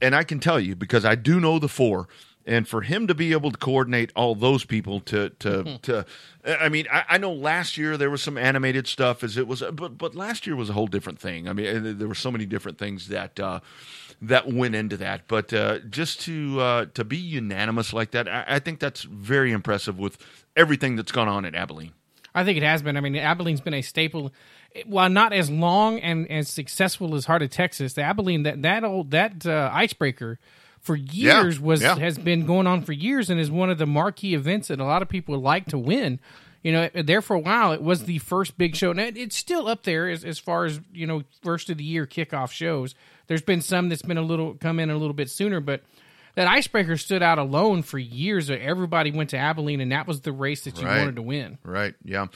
and I can tell you because I do know the four. And for him to be able to coordinate all those people to to to, I mean, I, I know last year there was some animated stuff as it was, but but last year was a whole different thing. I mean, there were so many different things that uh, that went into that. But uh, just to uh, to be unanimous like that, I, I think that's very impressive with everything that's gone on at Abilene. I think it has been. I mean, Abilene's been a staple. While not as long and as successful as Heart of Texas, the Abilene that that old that uh, icebreaker for years was yeah. has been going on for years and is one of the marquee events that a lot of people like to win. You know, there for a while it was the first big show, and it's still up there as, as far as you know, first of the year kickoff shows. There's been some that's been a little come in a little bit sooner, but that icebreaker stood out alone for years. Everybody went to Abilene, and that was the race that you Right. wanted to win. Right. Yeah.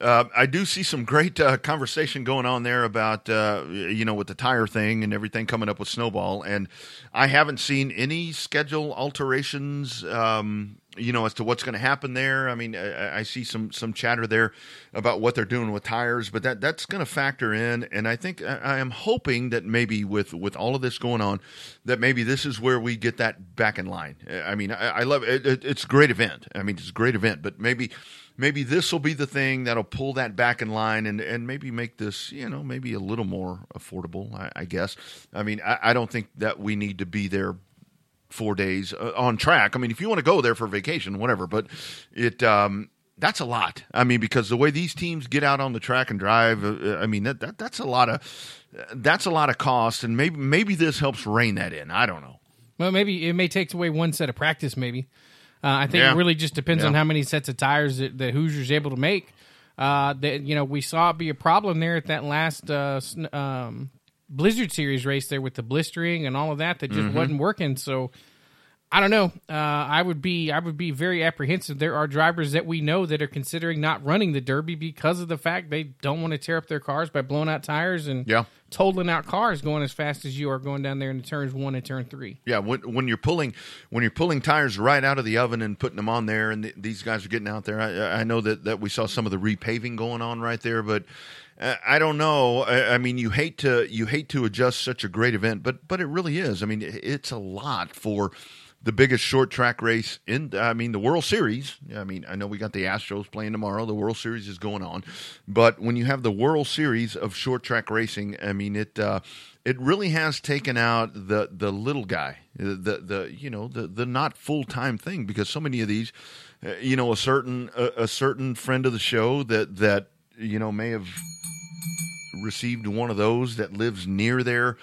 Uh, I do see some great uh, conversation going on there about uh, you know with the tire thing and everything coming up with snowball, and I haven't seen any schedule alterations. Um, you know as to what's going to happen there. I mean, I, I see some some chatter there about what they're doing with tires, but that that's going to factor in. And I think I, I am hoping that maybe with with all of this going on, that maybe this is where we get that back in line. I mean, I, I love it, it. It's a great event. I mean, it's a great event, but maybe maybe this will be the thing that'll pull that back in line and, and maybe make this, you know, maybe a little more affordable, I, I guess. I mean, I, I don't think that we need to be there four days uh, on track. I mean, if you want to go there for vacation, whatever, but it, um, that's a lot. I mean, because the way these teams get out on the track and drive, uh, I mean, that, that that's a lot of, that's a lot of cost. And maybe, maybe this helps rein that in. I don't know. Well, maybe it may take away one set of practice. Maybe uh, I think Yeah. it really just depends on how many sets of tires that, that Hoosiers able to make. Uh, that you know, we saw it be a problem there at that last uh, um, Blizzard Series race there with the blistering and all of that that just Mm-hmm. wasn't working. So I don't know. Uh, I would be I would be very apprehensive. There are drivers that we know that are considering not running the Derby because of the fact they don't want to tear up their cars by blowing out tires and Yeah. totaling out cars going as fast as you are going down there in the turns one and turn three. Yeah, when when you're pulling when you're pulling tires right out of the oven and putting them on there, and th- these guys are getting out there. I, I know that, that we saw some of the repaving going on right there, but I don't know. I, I mean, you hate to you hate to adjust such a great event, but but it really is. I mean, it's a lot for the biggest short track race in. I mean, the World Series. I mean, I know we got the Astros playing tomorrow. The World Series is going on, but when you have the World Series of short track racing, I mean it. Uh, it really has taken out the the little guy, the the, you know the the not full time thing because so many of these, uh, you know, a certain a, a certain friend of the show that that you know may have received one of those that lives near there,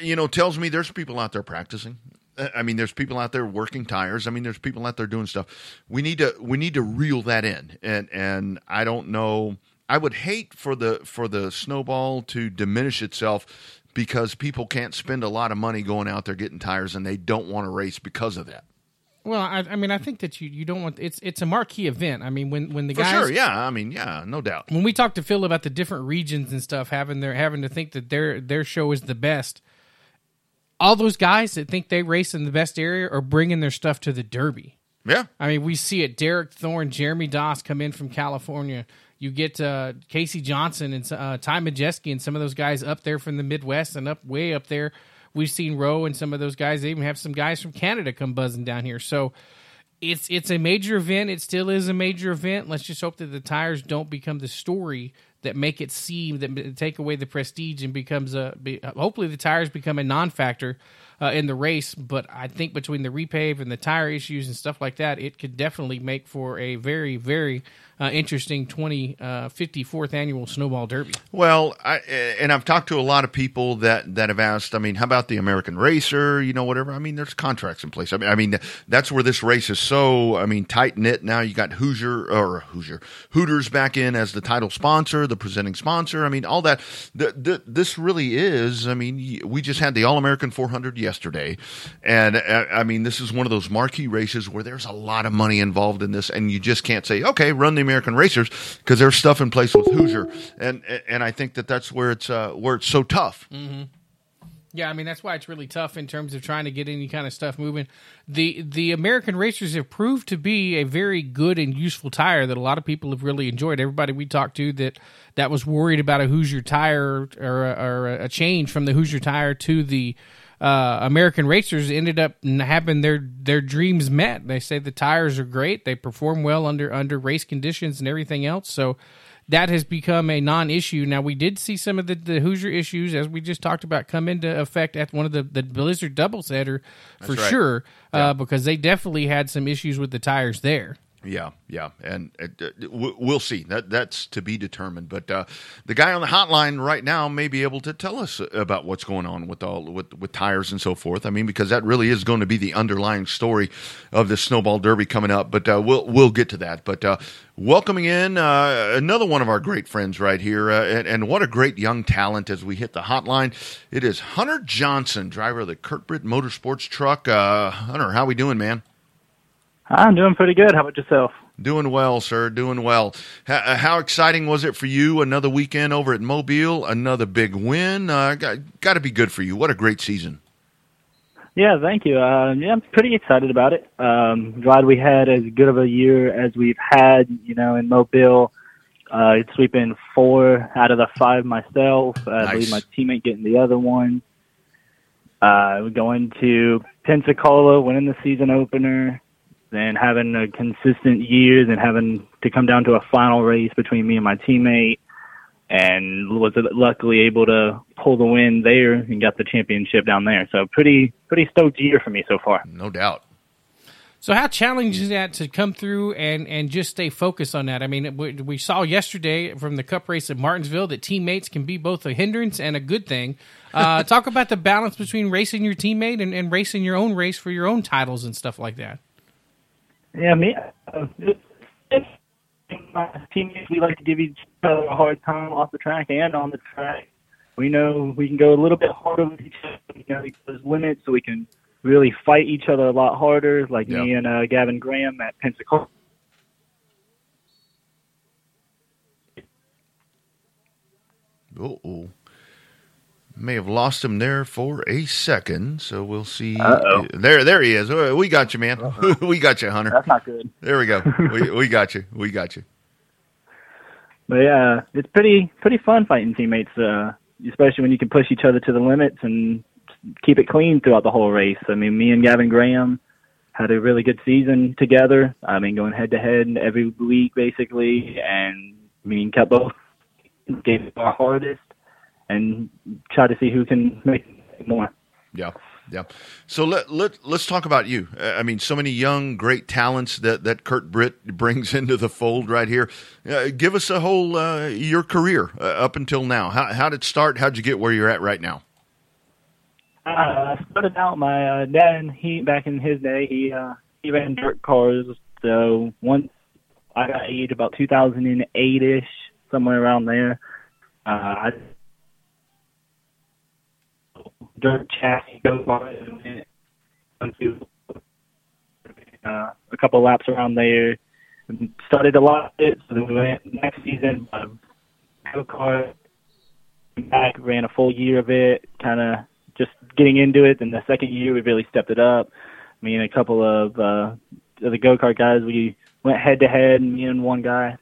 you know, tells me there's people out there practicing. Uh, I mean, there's people out there working tires. I mean, there's people out there doing stuff. We need to we need to reel that in, and and I don't know. I would hate for the for the snowball to diminish itself because people can't spend a lot of money going out there getting tires, and they don't want to race because of that. Well, I, I mean, I think that you, you don't want it's it's a marquee event. I mean, when when the For guys sure, yeah. I mean, yeah, no doubt. when we talked to Phil about the different regions and stuff, having their having to think that their their show is the best. All those guys that think they race in the best area are bringing their stuff to the Derby. Yeah, I mean, we see it. Derek Thorn, Jeremy Doss come in from California. You get uh, Casey Johnson and uh, Ty Majeski and some of those guys up there from the Midwest and up way up there. We've seen Rowe and some of those guys. They even have some guys from Canada come buzzing down here. So it's it's a major event. It still is a major event. Let's just hope that the tires don't become the story that make it seem that take away the prestige and becomes a. Be, hopefully, the tires become a non-factor uh, in the race. But I think between the repave and the tire issues and stuff like that, it could definitely make for a very very uh, interesting 20, uh, 54th annual Snowball Derby. Well, I, and I've talked to a lot of people that, that have asked. I mean, how about the American Racer? You know, whatever. I mean, there's contracts in place. I mean, I mean, that's where this race is so. I mean, tight knit. Now you got Hoosier or Hoosier Hooters back in as the title sponsor, the presenting sponsor. I mean, all that. The, the, this really is. I mean, we just had the All American 400 yesterday, and uh, I mean, this is one of those marquee races where there's a lot of money involved in this, and you just can't say, okay, run the American Racers because there's stuff in place with Hoosier, and and I think that that's where it's uh, where it's so tough. Yeah, I mean that's why it's really tough in terms of trying to get any kind of stuff moving. The the American racers have proved to be a very good and useful tire that a lot of people have really enjoyed. Everybody we talked to that that was worried about a Hoosier tire or a, or a change from the Hoosier tire to the uh, American racers ended up having their their dreams met. They say the tires are great. They perform well under under race conditions and everything else. So that has become a non-issue. Now we did see some of the, the Hoosier issues, as we just talked about, come into effect at one of the the Blizzard doubleheader for right. sure, uh, because they definitely had some issues with the tires there. Yeah, yeah, and uh, we'll see. That that's to be determined. But uh, the guy on the hotline right now may be able to tell us about what's going on with all with with tires and so forth. I mean, because that really is going to be the underlying story of the snowball derby coming up. But uh, we'll we'll get to that. But uh, welcoming in uh, another one of our great friends right here, and, and what a great young talent as we hit the hotline. It is Hunter Johnson, driver of the Kurt Britt Motorsports truck. Hunter, how we doing, man? I'm doing pretty good. How about yourself? Doing well, sir. Doing well. How, uh, how, exciting was it for you? Another weekend over at Mobile, another big win. Uh, got, got to be good for you. What a great season. Yeah, thank you. Uh, yeah, I'm pretty excited about it. Um, glad we had as good of a year as we've had. You know, in Mobile, uh, sweeping four out of the five myself. Uh, nice. I believe my teammate getting the other one. Uh, going to Pensacola, winning the season opener and having a consistent years and having to come down to a final race between me and my teammate and was luckily able to pull the win there and got the championship down there. So pretty pretty stoked year for me so far. No doubt. So how challenging is that to come through and, and just stay focused on that? I mean, we, we saw yesterday from the Cup race at Martinsville that teammates can be both a hindrance and a good thing. Uh, [laughs] talk about the balance between racing your teammate and, and racing your own race for your own titles and stuff like that. Yeah, me. Uh, my teammates, we like to give each other a hard time off the track and on the track. We know we can go a little bit harder with each other. You know, there's limits, so we can really fight each other a lot harder. Like yep. me and uh, Gavin Graham at Pensacola. Oh, May have lost him there for a second, so we'll see. Uh-oh. There, there he is. We got you, man. [laughs] we got you, Hunter. That's not good. There we go. we, [laughs] we got you. We got you. But yeah, it's pretty pretty fun fighting teammates, uh, especially when you can push each other to the limits and keep it clean throughout the whole race. I mean, me and Gavin Graham had a really good season together. I mean, going head to head every week basically, and I mean, kept both gave our hardest and try to see who can make more. Yeah. Yeah. So let let let's talk about you. Uh, I mean, so many young, great talents that that Kurt Britt [laughs] brings into the fold right here. Uh, give us a whole uh, your career uh, up until now. How how did it start? How'd you get where you're at right now? Uh, I started out my uh, dad. He back in his day, he he ran dirt cars. So once I got age about 2008 ish, somewhere around there, I dirt chassis goes on it and went to uh, a couple laps around there. And started a lot of it, so then we went next season. Um, go kart back, ran a full year of it, kind of just getting into it. Then the second year, we really stepped it up. Me and a couple of uh, the go kart guys, we went head to head. Me and one guy,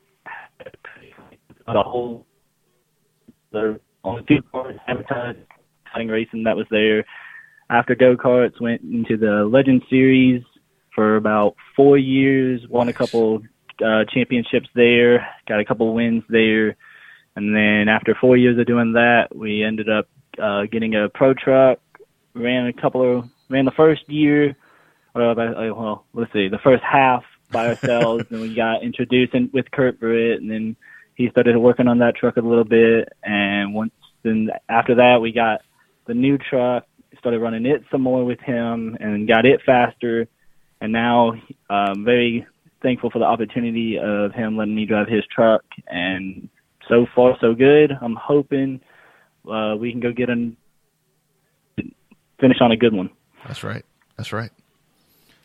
the whole the only two cars advertised exciting racing that was there. After go karts, went into the Legend Series for about four years. Won a couple uh, championships there. Got a couple wins there. And then after four years of doing that, we ended up uh, getting a pro truck. Ran a couple of ran the first year. Uh, well, let's see, the first half by ourselves, [laughs] and we got introduced in, with Kurt Britt, and then he started working on that truck a little bit. And once then after that, we got the new truck, started running it some more with him, and got it faster. And now, I'm very thankful for the opportunity of him letting me drive his truck. And so far, so good. I'm hoping uh, we can go get and finish on a good one. That's right. That's right.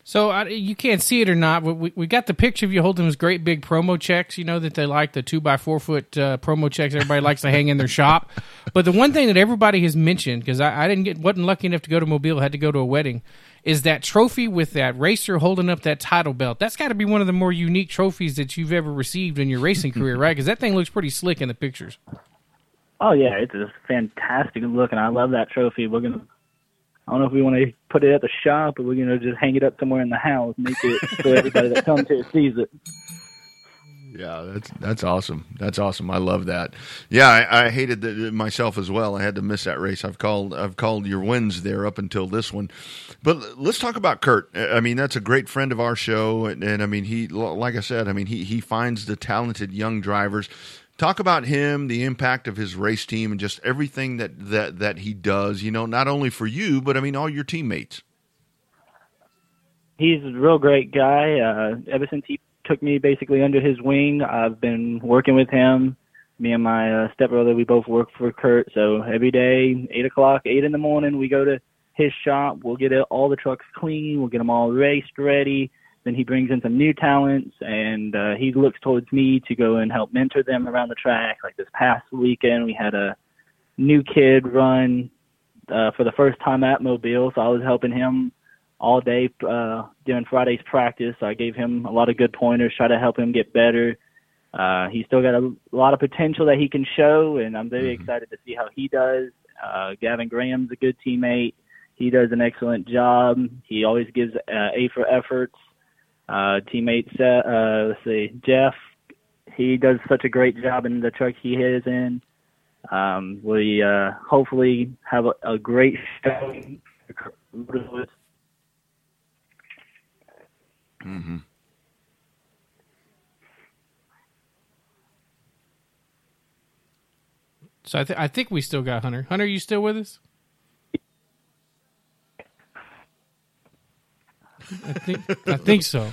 So uh, you can't see it or not, but we, we got the picture of you holding those great big promo checks. You know that they like the two by four foot uh, promo checks. Everybody likes to hang in their shop. [laughs] But the one thing that everybody has mentioned because I, I, didn't get wasn't lucky enough to go to Mobile, had to go to a wedding, is that trophy with that racer holding up that title belt. That's got to be one of the more unique trophies that you've ever received in your racing [laughs] career, right? Because that thing looks pretty slick in the pictures. Oh yeah, it's a fantastic look, and I love that trophy. We're gonna I don't know if we want to put it at the shop or we're going to just hang it up somewhere in the house, make it [laughs] so everybody that comes here sees it. Yeah, that's that's awesome. That's awesome. I love that. Yeah, I, I hated that myself as well. I had to miss that race. I've called I've called your wins there up until this one, but let's talk about Kurt. I mean, that's a great friend of our show, and, and I mean, he like I said, I mean, he he finds the talented young drivers. Talk about him, the impact of his race team, and just everything that that that he does. You know, not only for you, but I mean, all your teammates. He's a real great guy. Uh, ever since he took me basically under his wing. I've been working with him. Me and my uh, stepbrother, we both work for Kurt. So every day, eight o'clock, eight in the morning, we go to his shop. We'll get all the trucks clean. We'll get them all raced ready. Then he brings in some new talents, and uh, he looks towards me to go and help mentor them around the track. Like this past weekend, we had a new kid run uh, for the first time at Mobile, so I was helping him all day uh, during Friday's practice. I gave him a lot of good pointers, try to help him get better. Uh, he's still got a lot of potential that he can show, and I'm very mm-hmm. excited to see how he does. Uh, Gavin Graham's a good teammate. He does an excellent job. He always gives uh, A for efforts. Uh, teammate, uh, let's see, Jeff, he does such a great job in the truck he is in. Um, we uh, hopefully have a, a great showing Mm-hmm. So I, th- I think we still got Hunter. Hunter, you still with us? I think I think so.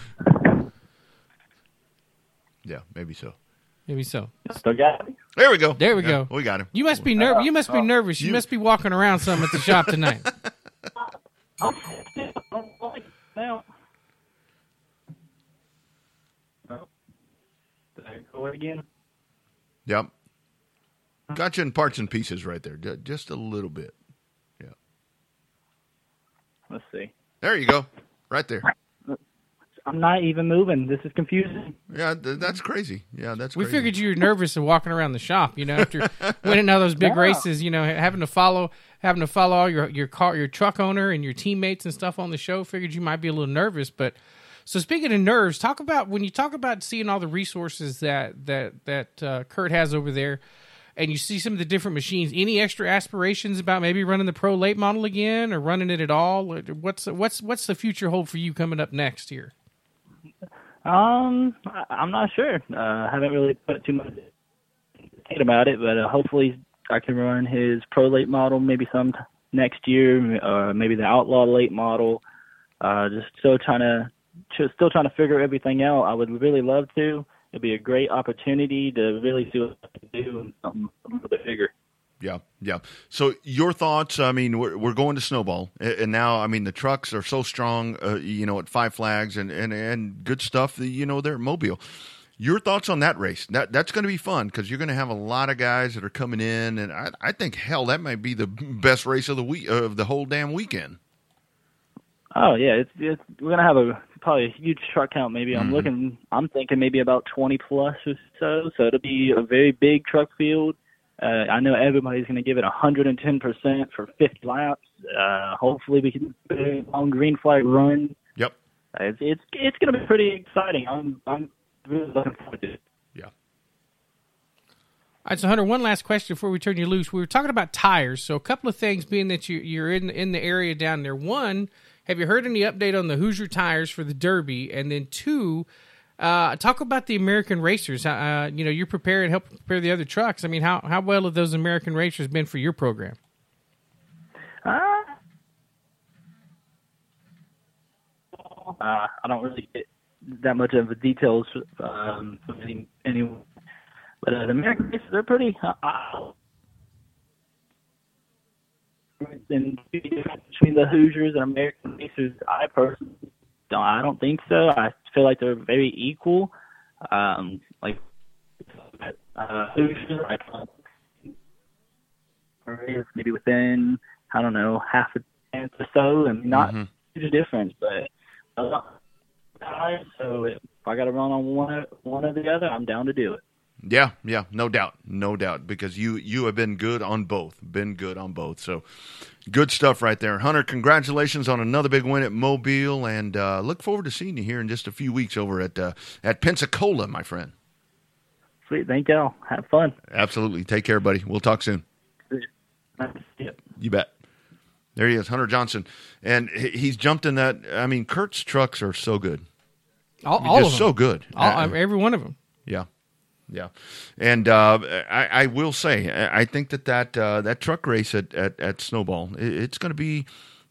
Yeah, maybe so. Maybe so. Still got me. There we go. There we yeah, go. We got him. You must be nervous. You must be oh. nervous. You, You- must be walking around some at the shop tonight. now. Oh. Did I go again? Yep. Got you in parts and pieces right there, ju- just a little bit. Yeah. Let's see. There you go. Right there. I'm not even moving. This is confusing. Yeah, th- that's crazy. Yeah, that's We crazy. figured you were nervous of walking around the shop, you know, after [laughs] winning all those big No. races, you know, having to follow having to follow all your your car your truck owner and your teammates and stuff on the show. Figured you might be a little nervous, but so speaking of nerves, talk about when you talk about seeing all the resources that that that uh, Kurt has over there, and you see some of the different machines. Any extra aspirations about maybe running the pro late model again or running it at all? What's what's what's the future hold for you coming up next year? Um, I'm not sure. Uh, I haven't really put too much thinking about it, but uh, hopefully I can run his pro late model maybe some next year, or maybe the outlaw late model. Uh, just still trying to, still trying to figure everything out. I would really love to. It'd be a great opportunity to really see what I can do and something a little bit bigger. Yeah, yeah. So your thoughts? I mean, we're, we're going to snowball, and now I mean the trucks are so strong. Uh, you know, at Five Flags and and and good stuff. That, you know, they're Mobile. Your thoughts on that race? That that's going to be fun because you're going to have a lot of guys that are coming in, and I, I think hell that might be the best race of the week of the whole damn weekend. Oh yeah, it's, it's we're gonna have a probably a huge truck count. Maybe I'm Mhm. looking, I'm thinking maybe about 20 plus or so. So it'll be a very big truck field. Uh, I know everybody's gonna give it 110 percent for 50 laps. Uh, hopefully we can put a long green flag run. Yep. Uh, it's it's it's gonna be pretty exciting. I'm I'm really looking forward to it. Yeah. All right, so Hunter, one last question before we turn you loose. We were talking about tires, so a couple of things. Being that you, you're in in the area down there, one, have you heard any update on the Hoosier tires for the Derby? And then two, uh, talk about the American racers. Uh, you know, you're preparing, help prepare the other trucks. I mean, how how well have those American racers been for your program? Uh, uh, I don't really get that much of the details um, from any, anyone. But uh, the American racers they're pretty. Uh, difference between the Hoosiers and American racers, I personally don't. I don't think so. I feel like they're very equal. Um, like uh, Hoosiers, I thought maybe within I don't know half a chance or so, and not Mhm. huge difference. But a lot of times, so if I got to run on one one or the other, I'm down to do it. Yeah, yeah, no doubt, no doubt, because you you have been good on both, been good on both. So, good stuff right there, Hunter. Congratulations on another big win at Mobile, and uh, look forward to seeing you here in just a few weeks over at uh, at Pensacola, my friend. Sweet. Thank y'all. Have fun. Absolutely. Take care, buddy. We'll talk soon. Yep. You bet. There he is, Hunter Johnson, and he's jumped in that. I mean, Kurt's trucks are so good. All, I mean, all just of them. so good. All, Uh, every one of them. Yeah, yeah, and uh, I, I will say, I think that that uh, that truck race at at, at Snowball, it's going to be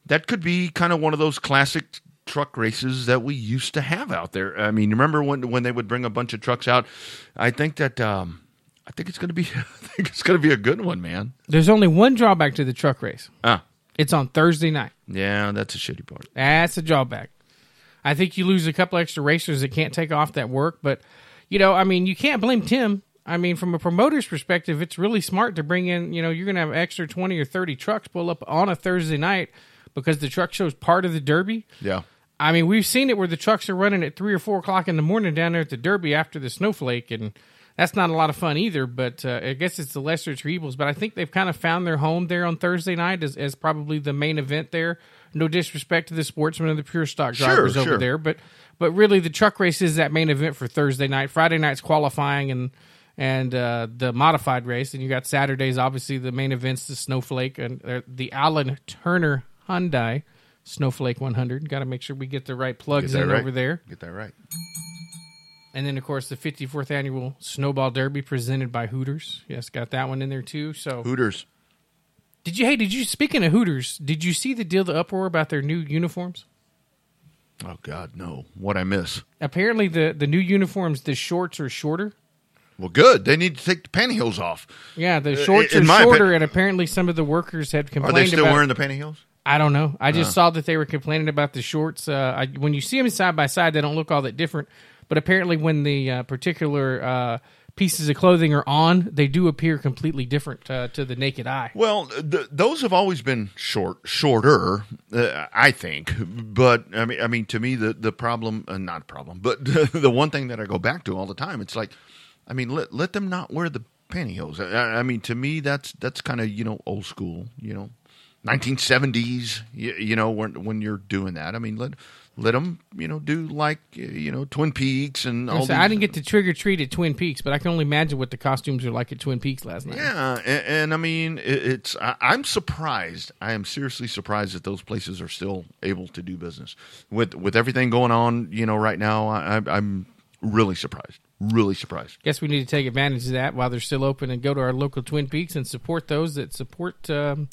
that could be kind of one of those classic truck races that we used to have out there. I mean, remember when when they would bring a bunch of trucks out? I think that um, I think it's going to be [laughs] I think it's going to be a good one, man. There's only one drawback to the truck race. Ah, It's on Thursday night. yeah, that's a shitty part. That's a drawback. I think you lose a couple extra racers that can't take off that work, but you know, I mean, you can't blame Tim. I mean, from a promoter's perspective, it's really smart to bring in. You know, you're going to have extra twenty or thirty trucks pull up on a Thursday night because the truck show is part of the Derby. Yeah. I mean, we've seen it where the trucks are running at three or four o'clock in the morning down there at the Derby after the snowflake, and that's not a lot of fun either. But uh, I guess it's the lesser of evils. But I think they've kind of found their home there on Thursday night as, as probably the main event there. No disrespect to the sportsmen and the pure stock Sure, drivers over sure. there, but but really the truck race is that main event for Thursday night. Friday night's qualifying and and uh, the modified race, and you got Saturdays. Obviously, the main events the Snowflake and uh, the Allen Turner Hyundai Snowflake 100. Got to make sure we get the right plugs in right. over there. Get that right. And then, of course, the 54th annual Snowball Derby presented by Hooters. Yes, got that one in there too. So, Hooters. did you? Hey, did you? Speaking of Hooters, did you see the deal, the uproar about their new uniforms? Oh God, no! What I miss? Apparently, the the new uniforms, the shorts are shorter. Well, good. They need to take the pantyhose off. Yeah, the Uh, shorts in are shorter, opi- and apparently some of the workers had Are complained. they still about wearing the pantyhose? I don't know. I just Uh. saw that they were complaining about the shorts. Uh, I, when you see them side by side, they don't look all that different. But apparently, when the uh, particular uh, pieces of clothing are on, they do appear completely different uh, to the naked eye. Well, th- those have always been short, shorter, uh, I think. But I mean, I mean, to me, the the problem, uh, not problem, but [laughs] the one thing that I go back to all the time, it's like, I mean, let let them not wear the pantyhose. I, I mean, to me, that's that's kind of you know old school, you know, 1970s. You, you know, when when you're doing that, I mean, let let them you know do like you know Twin Peaks and all. I, these- I didn't get to trick or treat at Twin Peaks, but I can only imagine what the costumes are like at Twin Peaks last night. Yeah, and, and I mean, it, it's I, I'm surprised. I am seriously surprised that those places are still able to do business with with everything going on. You know, right now, I, I, I'm really surprised. Really surprised. Guess we need to take advantage of that while they're still open and go to our local Twin Peaks and support those that support um,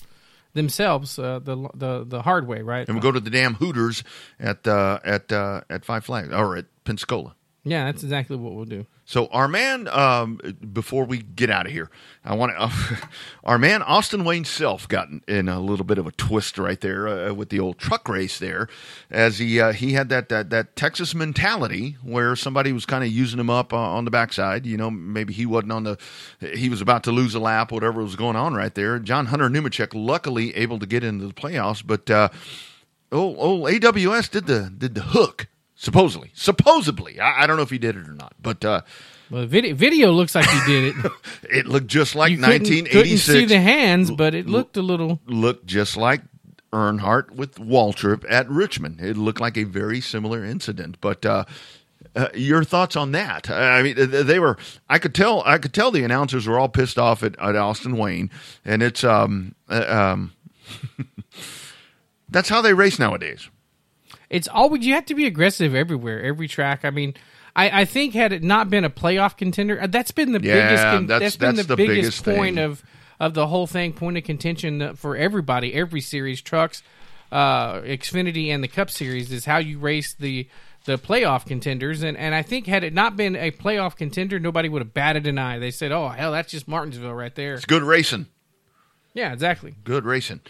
themselves uh, the the the hard way, right? And we go to the damn Hooters at uh, at uh, at Five Flags or at Pensacola. Yeah, that's exactly what we'll do. So our man, um, before we get out of here, I want to. [laughs] Uh, our man Austin Wayne Self got in, in a little bit of a twist right there uh, with the old truck race there, as he uh, he had that, that that Texas mentality where somebody was kind of using him up uh, on the backside. You know, maybe he wasn't on the, he was about to lose a lap, whatever was going on right there. John Hunter Nemechek luckily able to get into the playoffs, but uh, old, old AWS did the did the hook supposedly supposedly. I, I don't know if he did it or not, but. Uh, Well, the video, video looks like he did it. [laughs] it looked just like You couldn't- 1986. Couldn't see the hands, but it looked a little. Looked just like Earnhardt with Waltrip at Richmond. It looked like a very similar incident. But uh, uh, your thoughts on that? I mean, they were. I could tell. I could tell the announcers were all pissed off at, at Austin Wayne, and it's um uh, um. [laughs] that's how they race nowadays. It's always you have to be aggressive everywhere, every track. I mean, I, I think had it not been a playoff contender, uh, that's been the Yeah, biggest. Con- that's- been that's the, the biggest, biggest point of of the whole thing. Point of contention for everybody, every series, trucks, uh, Xfinity, and the Cup Series is how you race the the playoff contenders. And and I think had it not been a playoff contender, nobody would have batted an eye. They said, "Oh hell, that's just Martinsville right there." It's good racing. Yeah, exactly. Good racing.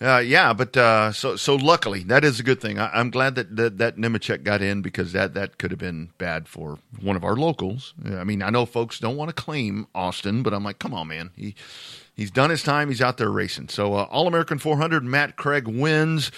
Uh, yeah, but uh, so so luckily that is a good thing. I, I'm glad that that, that Nemechek got in because that that could have been bad for one of our locals. I mean, I know folks don't want to claim Austin, but I'm like, come on, man. He he's done his time. He's out there racing. So uh, All American 400, Matt Craig wins.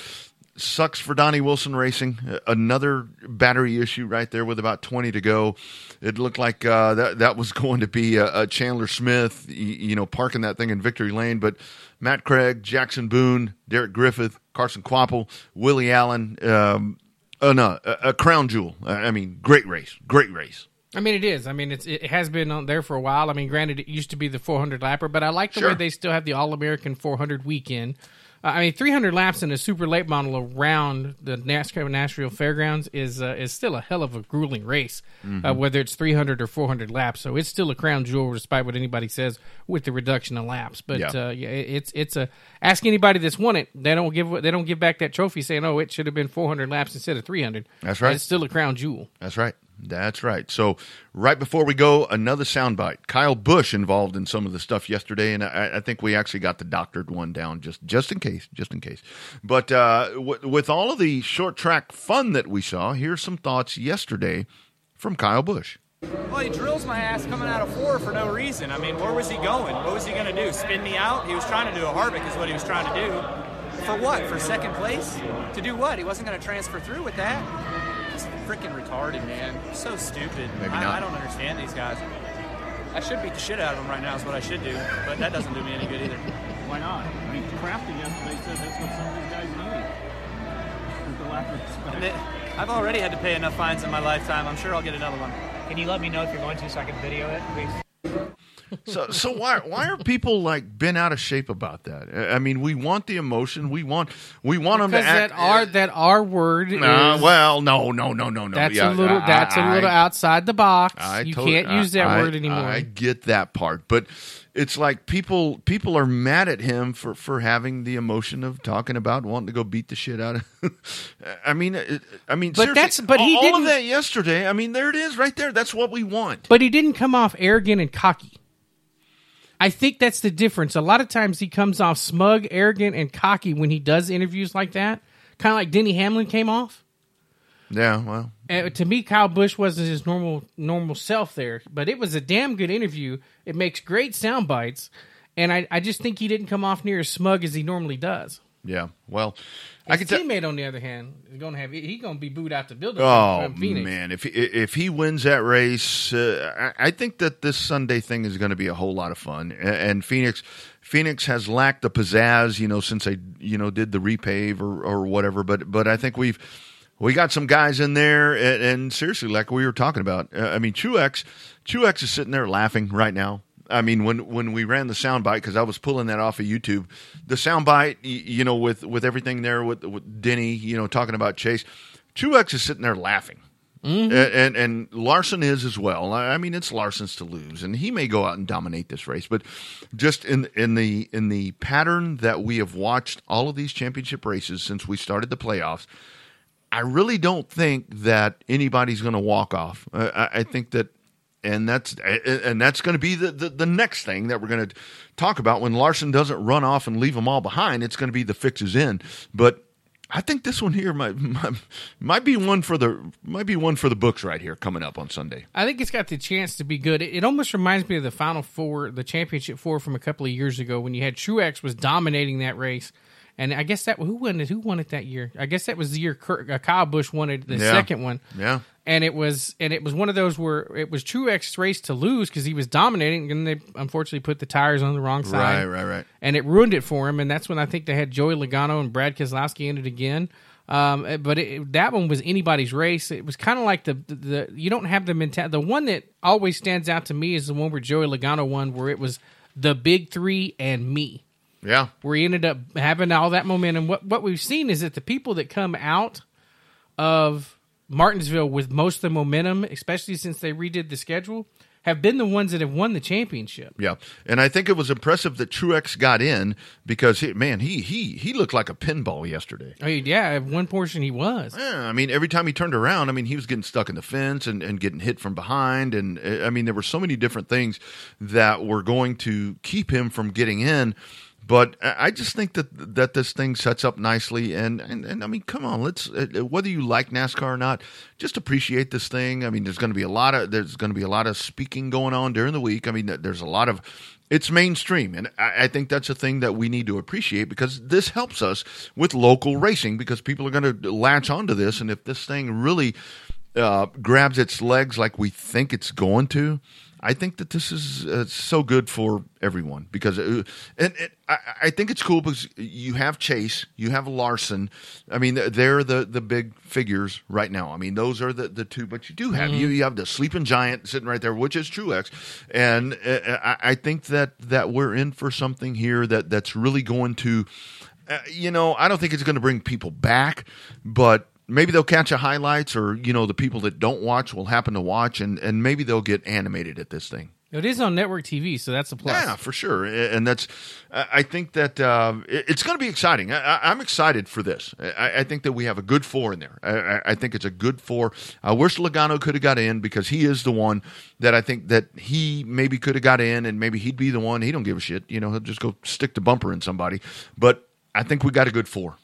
Sucks for Donnie Wilson Racing. Another battery issue right there with about 20 to go. It looked like uh, that that was [laughs] going to be a, a Chandler Smith, y- you know, parking that thing in Victory Lane. But Matt Craig, Jackson Boone, Derek Griffith, Carson Kvapil, Willie Allen, um, uh, no, a, a crown jewel. I mean, great race, great race. I mean, it is. I mean, it's it has been on there for a while. I mean, granted, it used to be the 400 lapper, but I like the Sure. way they still have the All American 400 weekend. Uh, I mean, 300 laps in a super late model around the NASCAR Nashville Fairgrounds is uh, is still a hell of a grueling race, uh, Mhm. whether it's 300 or 400 laps. So it's still a crown jewel, despite what anybody says with the reduction of laps. But Yeah. uh, yeah, it's it's a ask anybody that's won it. They don't give they don't give back that trophy saying, "Oh, it should have been 400 laps instead of 300." That's right. It's still a crown jewel. That's right. That's right. So, right before we go, another soundbite. Kyle Busch involved in some of the stuff yesterday, and I, I think we actually got the doctored one down just just in case, just in case. But uh, w- with all of the short track fun that we saw, here's some thoughts yesterday from Kyle Busch. Well, he drills my ass coming out of four for no reason. I mean, where was he going? What was he going to do? Spin me out? He was trying to do a Harvick, is what he was trying to do. For what? For second place? To do what? He wasn't going to transfer through with that. Just freaking retarded, man. So stupid. Maybe I, not. I don't understand these guys. I should beat the shit out of them right now, is what I should do. But that doesn't do me any good either. Why not? I mean, Crafty yesterday said that's what some of these guys need. With the lack of respect. And I've already had to pay enough fines in my lifetime. I'm sure I'll get another one. Can you let me know if you're going to so I can video it, please? So, so why why are people like been out of shape about that? I I mean, we want the emotion. We want we want them to Because act. that R that R word is well, no, no, no, no, no. that's Yeah, a little I- that's a I- little outside the box. I you can't use that I- word anymore. I get that part, but it's like people people are mad at him for for having the emotion of talking about wanting to go beat the shit out of. [laughs] I mean, I mean, But that's- but he all, all of didn't- that yesterday. I mean, there it is, right there. That's what we want. But he didn't come off arrogant and cocky. I think that's the difference. A lot of times he comes off smug, arrogant, and cocky when he does interviews like that. Kind of like Denny Hamlin came off. Yeah, well, Uh, to me, Kyle Busch wasn't his normal normal self there, but it was a damn good interview. It makes great sound bites, and I, I just think he didn't come off near as smug as he normally does. Yeah. Well, I His can tell. teammate, on the other hand, is going to have he going to be booed out the building. Oh Phoenix. man, if he, if he wins that race, uh, I I think that this Sunday thing is going to be a whole lot of fun. And Phoenix, Phoenix has lacked the pizzazz, you know, since they you know did the repave or or whatever. But but I think we've we got some guys in there, and, and seriously, like we were talking about, uh, I mean, Truex, Truex is sitting there laughing right now. I mean, when when we ran the soundbite, because I was pulling that off of YouTube, the soundbite, you know, with with everything there with, with Denny, you know, talking about Chase, Truex is sitting there laughing. Mm-hmm. And, and and Larson is as well. I mean, it's Larson's to lose, and he may go out and dominate this race. But just in in the in the pattern that we have watched all of these championship races since we started the playoffs, I really don't think that anybody's going to walk off. I, I think that, and that's and that's going to be the, the the next thing that we're going to talk about when Larson doesn't run off and leave them all behind. It's going to be the fixes in, but. I think this one here might, [laughs] might might be one for the might be one for the books right here coming up on Sunday. I think it's got the chance to be good. It, it almost reminds me of the Final Four, the Championship Four from a couple of years ago when you had Truex was dominating that race, and I guess that who won it? Who won it that year? I guess that was the year Kurt, uh, Kyle Busch won it, the Yeah. second one. Yeah. And it was and it was one of those where it was Truex's race to lose because he was dominating, and they unfortunately put the tires on the wrong side. Right, right, right. and it ruined it for him. And that's when I think they had Joey Logano and Brad Keselowski in it again. Um, but it, that one was anybody's race. It was kind of like the, the the you don't have the mentality. The one that always stands out to me is the one where Joey Logano won, where it was the big three and me Yeah, where he ended up having all that momentum. What what we've seen is that the people that come out of Martinsville with most of the momentum, especially since they redid the schedule, have been the ones that have won the championship. yeah, and I think it was impressive that Truex got in because he, man, he he he looked like a pinball yesterday. I mean, yeah, at one portion he was. Yeah, I mean, every time he turned around, I mean, he was getting stuck in the fence and, and getting hit from behind. And uh, I mean, there were so many different things that were going to keep him from getting in. But I just think that that this thing sets up nicely, and, and, and I mean, come on, let's uh, whether you like NASCAR or not, just appreciate this thing. I mean, there's going to be a lot of there's going to be a lot of speaking going on during the week. I mean, there's a lot of it's mainstream, and I, I think that's a thing that we need to appreciate because this helps us with local racing because people are going to latch onto this, and if this thing really uh, grabs its legs like we think it's going to, I think that this is uh, so good for everyone because, uh, and, and I, I think it's cool because you have Chase, you have Larson. I mean, they're the the big figures right now. I mean, those are the, the two, but you do have Mhm. you you have the sleeping giant sitting right there, which is Truex, and uh, I, I think that that we're in for something here that that's really going to, uh, you know, I don't think it's going to bring people back, but maybe they'll catch a highlights or you know the people that don't watch will happen to watch and and maybe they'll get animated at this thing. It is on network TV, so that's a plus. yeah for sure. And that's i I think that uh, it's going to be exciting. I, i'm excited for this. I, I think that we have a good four in there. I, I- I think it's a good four. I wish logano could have got in because he is the one that i think that he maybe could have got in and maybe he'd be the one. He don't give a shit. You know he'll just go stick the bumper in somebody. But i think we got a good four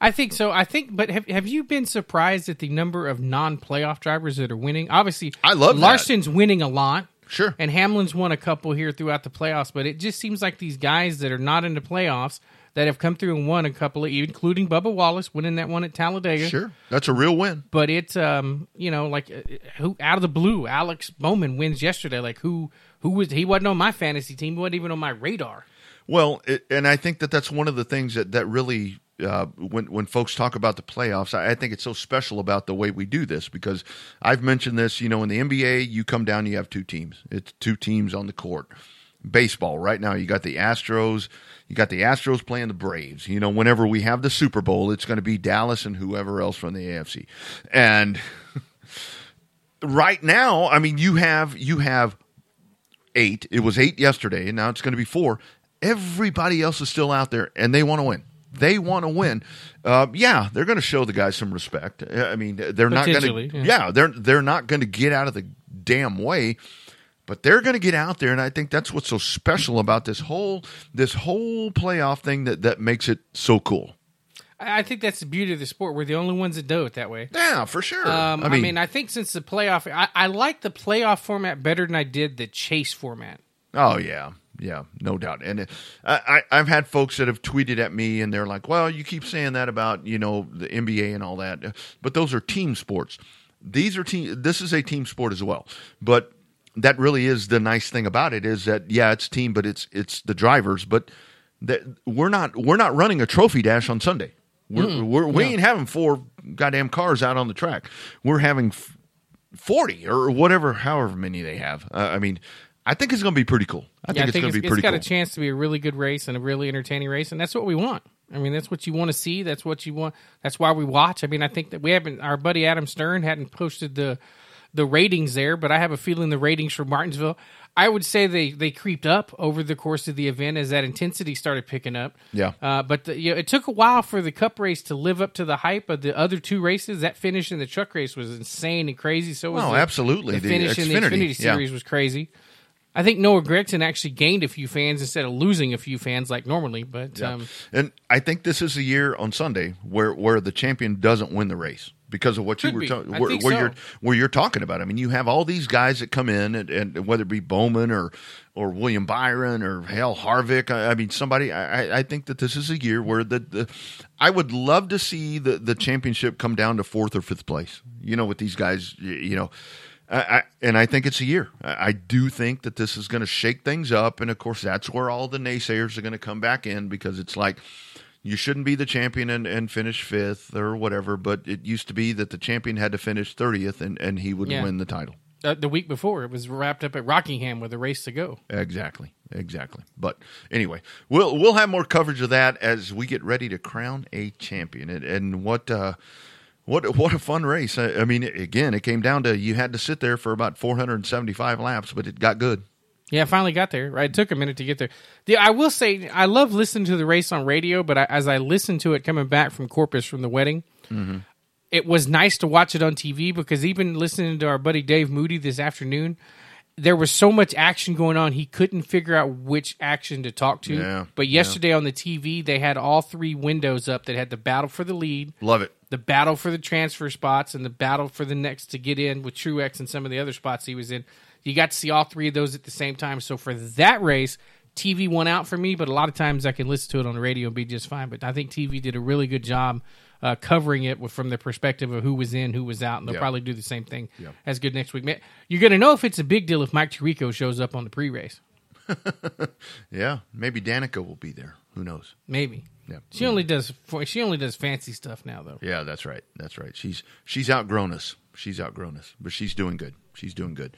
I think so. I think, but have have you been surprised at the number of non-playoff drivers that are winning? Obviously, I love that. Larson's winning a lot. Sure, and Hamlin's won a couple here throughout the playoffs. But it just seems like these guys that are not in the playoffs that have come through and won a couple of, including Bubba Wallace winning that one at Talladega. Sure, that's a real win. But it's um, you know, like uh, who out of the blue, Alex Bowman wins yesterday. Like who who was he wasn't on my fantasy team, he wasn't even on my radar. Well, it, and I think that that's one of the things that that really uh, when when folks talk about the playoffs, I, I think it's so special about the way we do this because I've mentioned this. You know, in the NBA, you come down, you have two teams. It's two teams on the court. Baseball right now, you got the Astros. You got the Astros playing the Braves. You know, whenever we have the Super Bowl, it's going to be Dallas and whoever else from the AFC. And [laughs] right now, I mean, you have you have eight. It was eight yesterday, and now it's going to be four. Everybody else is still out there, and they want to win. They want to win. Uh, yeah, they're going to show the guys some respect. I mean, they're not going to. yeah. Yeah, they're they're not going to get out of the damn way, but they're going to get out there, and I think that's what's so special about this whole this whole playoff thing that that makes it so cool. I I think that's the beauty of the sport. We're the only ones that do it that way. Yeah, for sure. Um, I I, mean- mean, I think since the playoff, I, I like the playoff format better than I did the chase format. Oh yeah, yeah, no doubt. And uh, I, I, I've had folks that have tweeted at me, and they're like, "Well, you keep saying that about you know the NBA and all that, but those are team sports. These are team. This is a team sport as well. But that really is the nice thing about it is that yeah, it's team, but it's it's the drivers. But that we're not we're not running a trophy dash on Sunday. We're, Mm-mm. we're, we No. ain't having four goddamn cars out on the track. We're having f- forty or whatever, however many they have. Uh, I mean, I think it's going to be pretty cool. I Yeah, think it's going to be it's pretty got cool. a chance to be a really good race and a really entertaining race, and that's what we want. I mean, that's what you want to see. That's what you want. That's why we watch. I mean, I think that we haven't. Our buddy Adam Stern hadn't posted the the ratings there, but I have a feeling the ratings for Martinsville. I would say they they creeped up over the course of the event as that intensity started picking up. Yeah. Uh, but the, you know, it took a while for the Cup race to live up to the hype of the other two races. That finish in the truck race was insane and crazy. So was Oh, the- absolutely. The The finish in the Xfinity, Xfinity yeah. series was crazy. I think Noah Gragson actually gained a few fans instead of losing a few fans like normally. But Yeah. um, and I think this is the year on Sunday where where the champion doesn't win the race because of what you were talking where, where so. you're where you're talking about. I mean, you have all these guys that come in, and, and whether it be Bowman or or William Byron or hell Harvick. I, I mean, somebody. I, I- think that this is a year where the, the I would love to see the the championship come down to fourth or fifth place. You know, with these guys. You know. I, and I think it's a year. I, I do think that this is going to shake things up, and of course, that's where all the naysayers are going to come back in because it's like you shouldn't be the champion and, and finish fifth or whatever. But it used to be that the champion had to finish thirtieth, and, and he would Yeah. win the title. uh, the week before, it was wrapped up at Rockingham with a race to go. Exactly, exactly. But anyway, we'll we'll have more coverage of that as we get ready to crown a champion. And, and what uh, what what a fun race! I, I mean, again, it came down to you had to sit there for about 475 laps, but it got good. Yeah, I finally got there. Right, it took a minute to get there. The, I will say, I love listening to the race on radio, but I, as I listened to it coming back from Corpus from the wedding, Mm-hmm. it was nice to watch it on TV because even listening to our buddy Dave Moody this afternoon, there was so much action going on he couldn't figure out which action to talk to. Yeah, but yeah. yesterday on the TV, they had all three windows up that had the battle for the lead, Love it. The battle for the transfer spots, and the battle for the next to get in with Truex and some of the other spots he was in. You got to see all three of those at the same time. So for that race, TV won out for me, but a lot of times I can listen to it on the radio and be just fine. But I think TV did a really good job uh, covering it with, from the perspective of who was in, who was out, and they'll Yeah. probably do the same thing Yeah. as good next week. Man, You're going to know if it's a big deal if Mike Tirico shows up on the pre-race. [laughs] Yeah, maybe Danica will be there. Who knows? Maybe. Yeah. She only does she only does fancy stuff now though. Yeah, that's right. That's right. She's she's outgrown us. She's outgrown us, but she's doing good. She's doing good.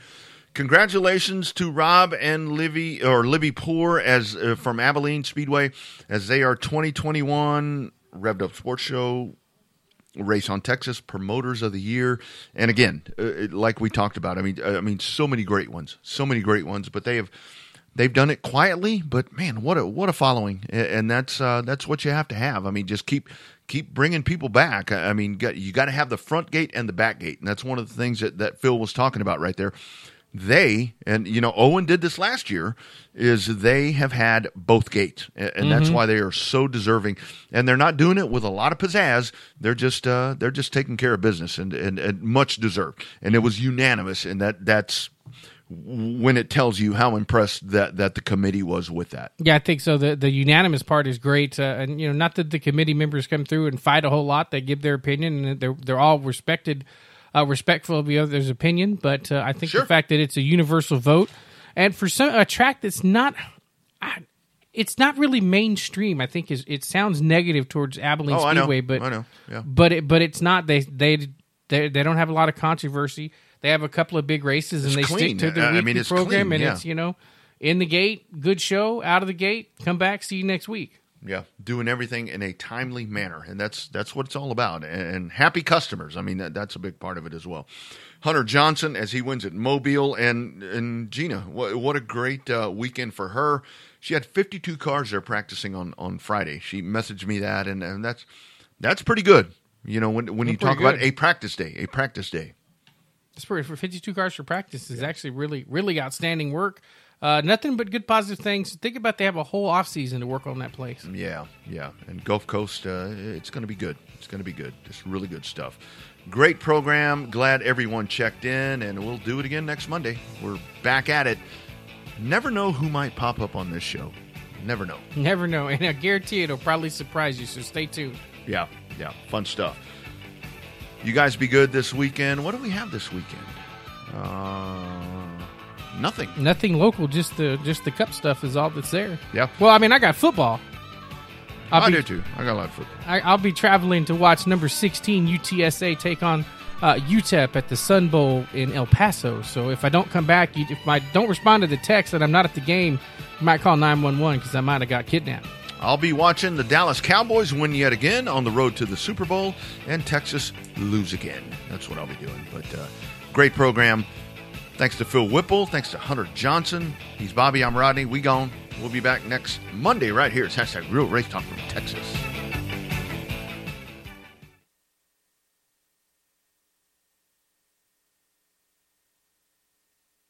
Congratulations to Rob and Livy or Libby Poor as uh, from Abilene Speedway as they are 2021 Revved Up Sports Show race on Texas promoters of the year. And again, uh, like we talked about, I mean, uh, I mean, so many great ones, so many great ones. But they have they've done it quietly. But man, what a what a following, and that's uh, that's what you have to have. I mean, just keep keep bringing people back. I mean, you got to have the front gate and the back gate, and that's one of the things that that Phil was talking about right there. They and you know Owen did this last year is they have had both gates and that's Mhm. why they are so deserving and they're not doing it with a lot of pizzazz they're just uh, they're just taking care of business and, and, and much deserved and it was unanimous and that that's when it tells you how impressed that that the committee was with that Yeah, I think so. The the unanimous part is great, uh, and you know, not that the committee members come through and fight a whole lot. They give their opinion, and they're they're all respected, uh, respectful of the other's opinion. But uh, I think the fact that it's a universal vote, and for some a track that's not, I- it's not really mainstream. I think is it sounds negative towards Abilene Oh. Speedway, but I know. Yeah. but it but it's not. They they they they don't have a lot of controversy. They have a couple of big races, and It's they clean. stick to the I- I mean, it's program, clean, and yeah. it's you know in the gate, good show, out of the gate, come back, see you next week. Yeah, doing everything in a timely manner, and that's that's what it's all about. And, and happy customers. I mean, that, that's a big part of it as well. Hunter Johnson as he wins at Mobile, and and Gina, what, what a great uh, weekend for her. She had 52 cars there practicing on on Friday. She messaged me that, and, and that's that's pretty good. You know, when when you talk about a practice day, a practice day. Pretty for 52 cars for practice is actually really really outstanding work. Uh, nothing but good positive things. Think about they have a whole off season to work on that place. Yeah, yeah. And Gulf Coast, uh, it's going to be good. It's going to be good. Just really good stuff. Great program. Glad everyone checked in, and we'll do it again next Monday. We're back at it. Never know who might pop up on this show. Never know. Never know, and I guarantee it'll probably surprise you. So stay tuned. Yeah, yeah. Fun stuff. You guys be good this weekend. What do we have this weekend? Uh, nothing. Nothing local, just the just the cup stuff is all that's there. Yeah. Well, I mean, I got football. I'll I be- do too. I got a lot of football. I, I'll be traveling to watch number 16 UTSA take on uh, UTEP at the Sun Bowl in El Paso. So if I don't come back, if I don't respond to the text that I'm not at the game, you might call 911 because I might have got kidnapped. I'll be watching the Dallas Cowboys win yet again on the road to the Super Bowl and Texas lose again. That's what I'll be doing. But uh, great program. Thanks to Phil Whipple. Thanks to Hunter Johnson. He's Bobby. I'm Rodney. We gone. We'll be back next Monday right here. It's hashtag Real Race Talk from Texas.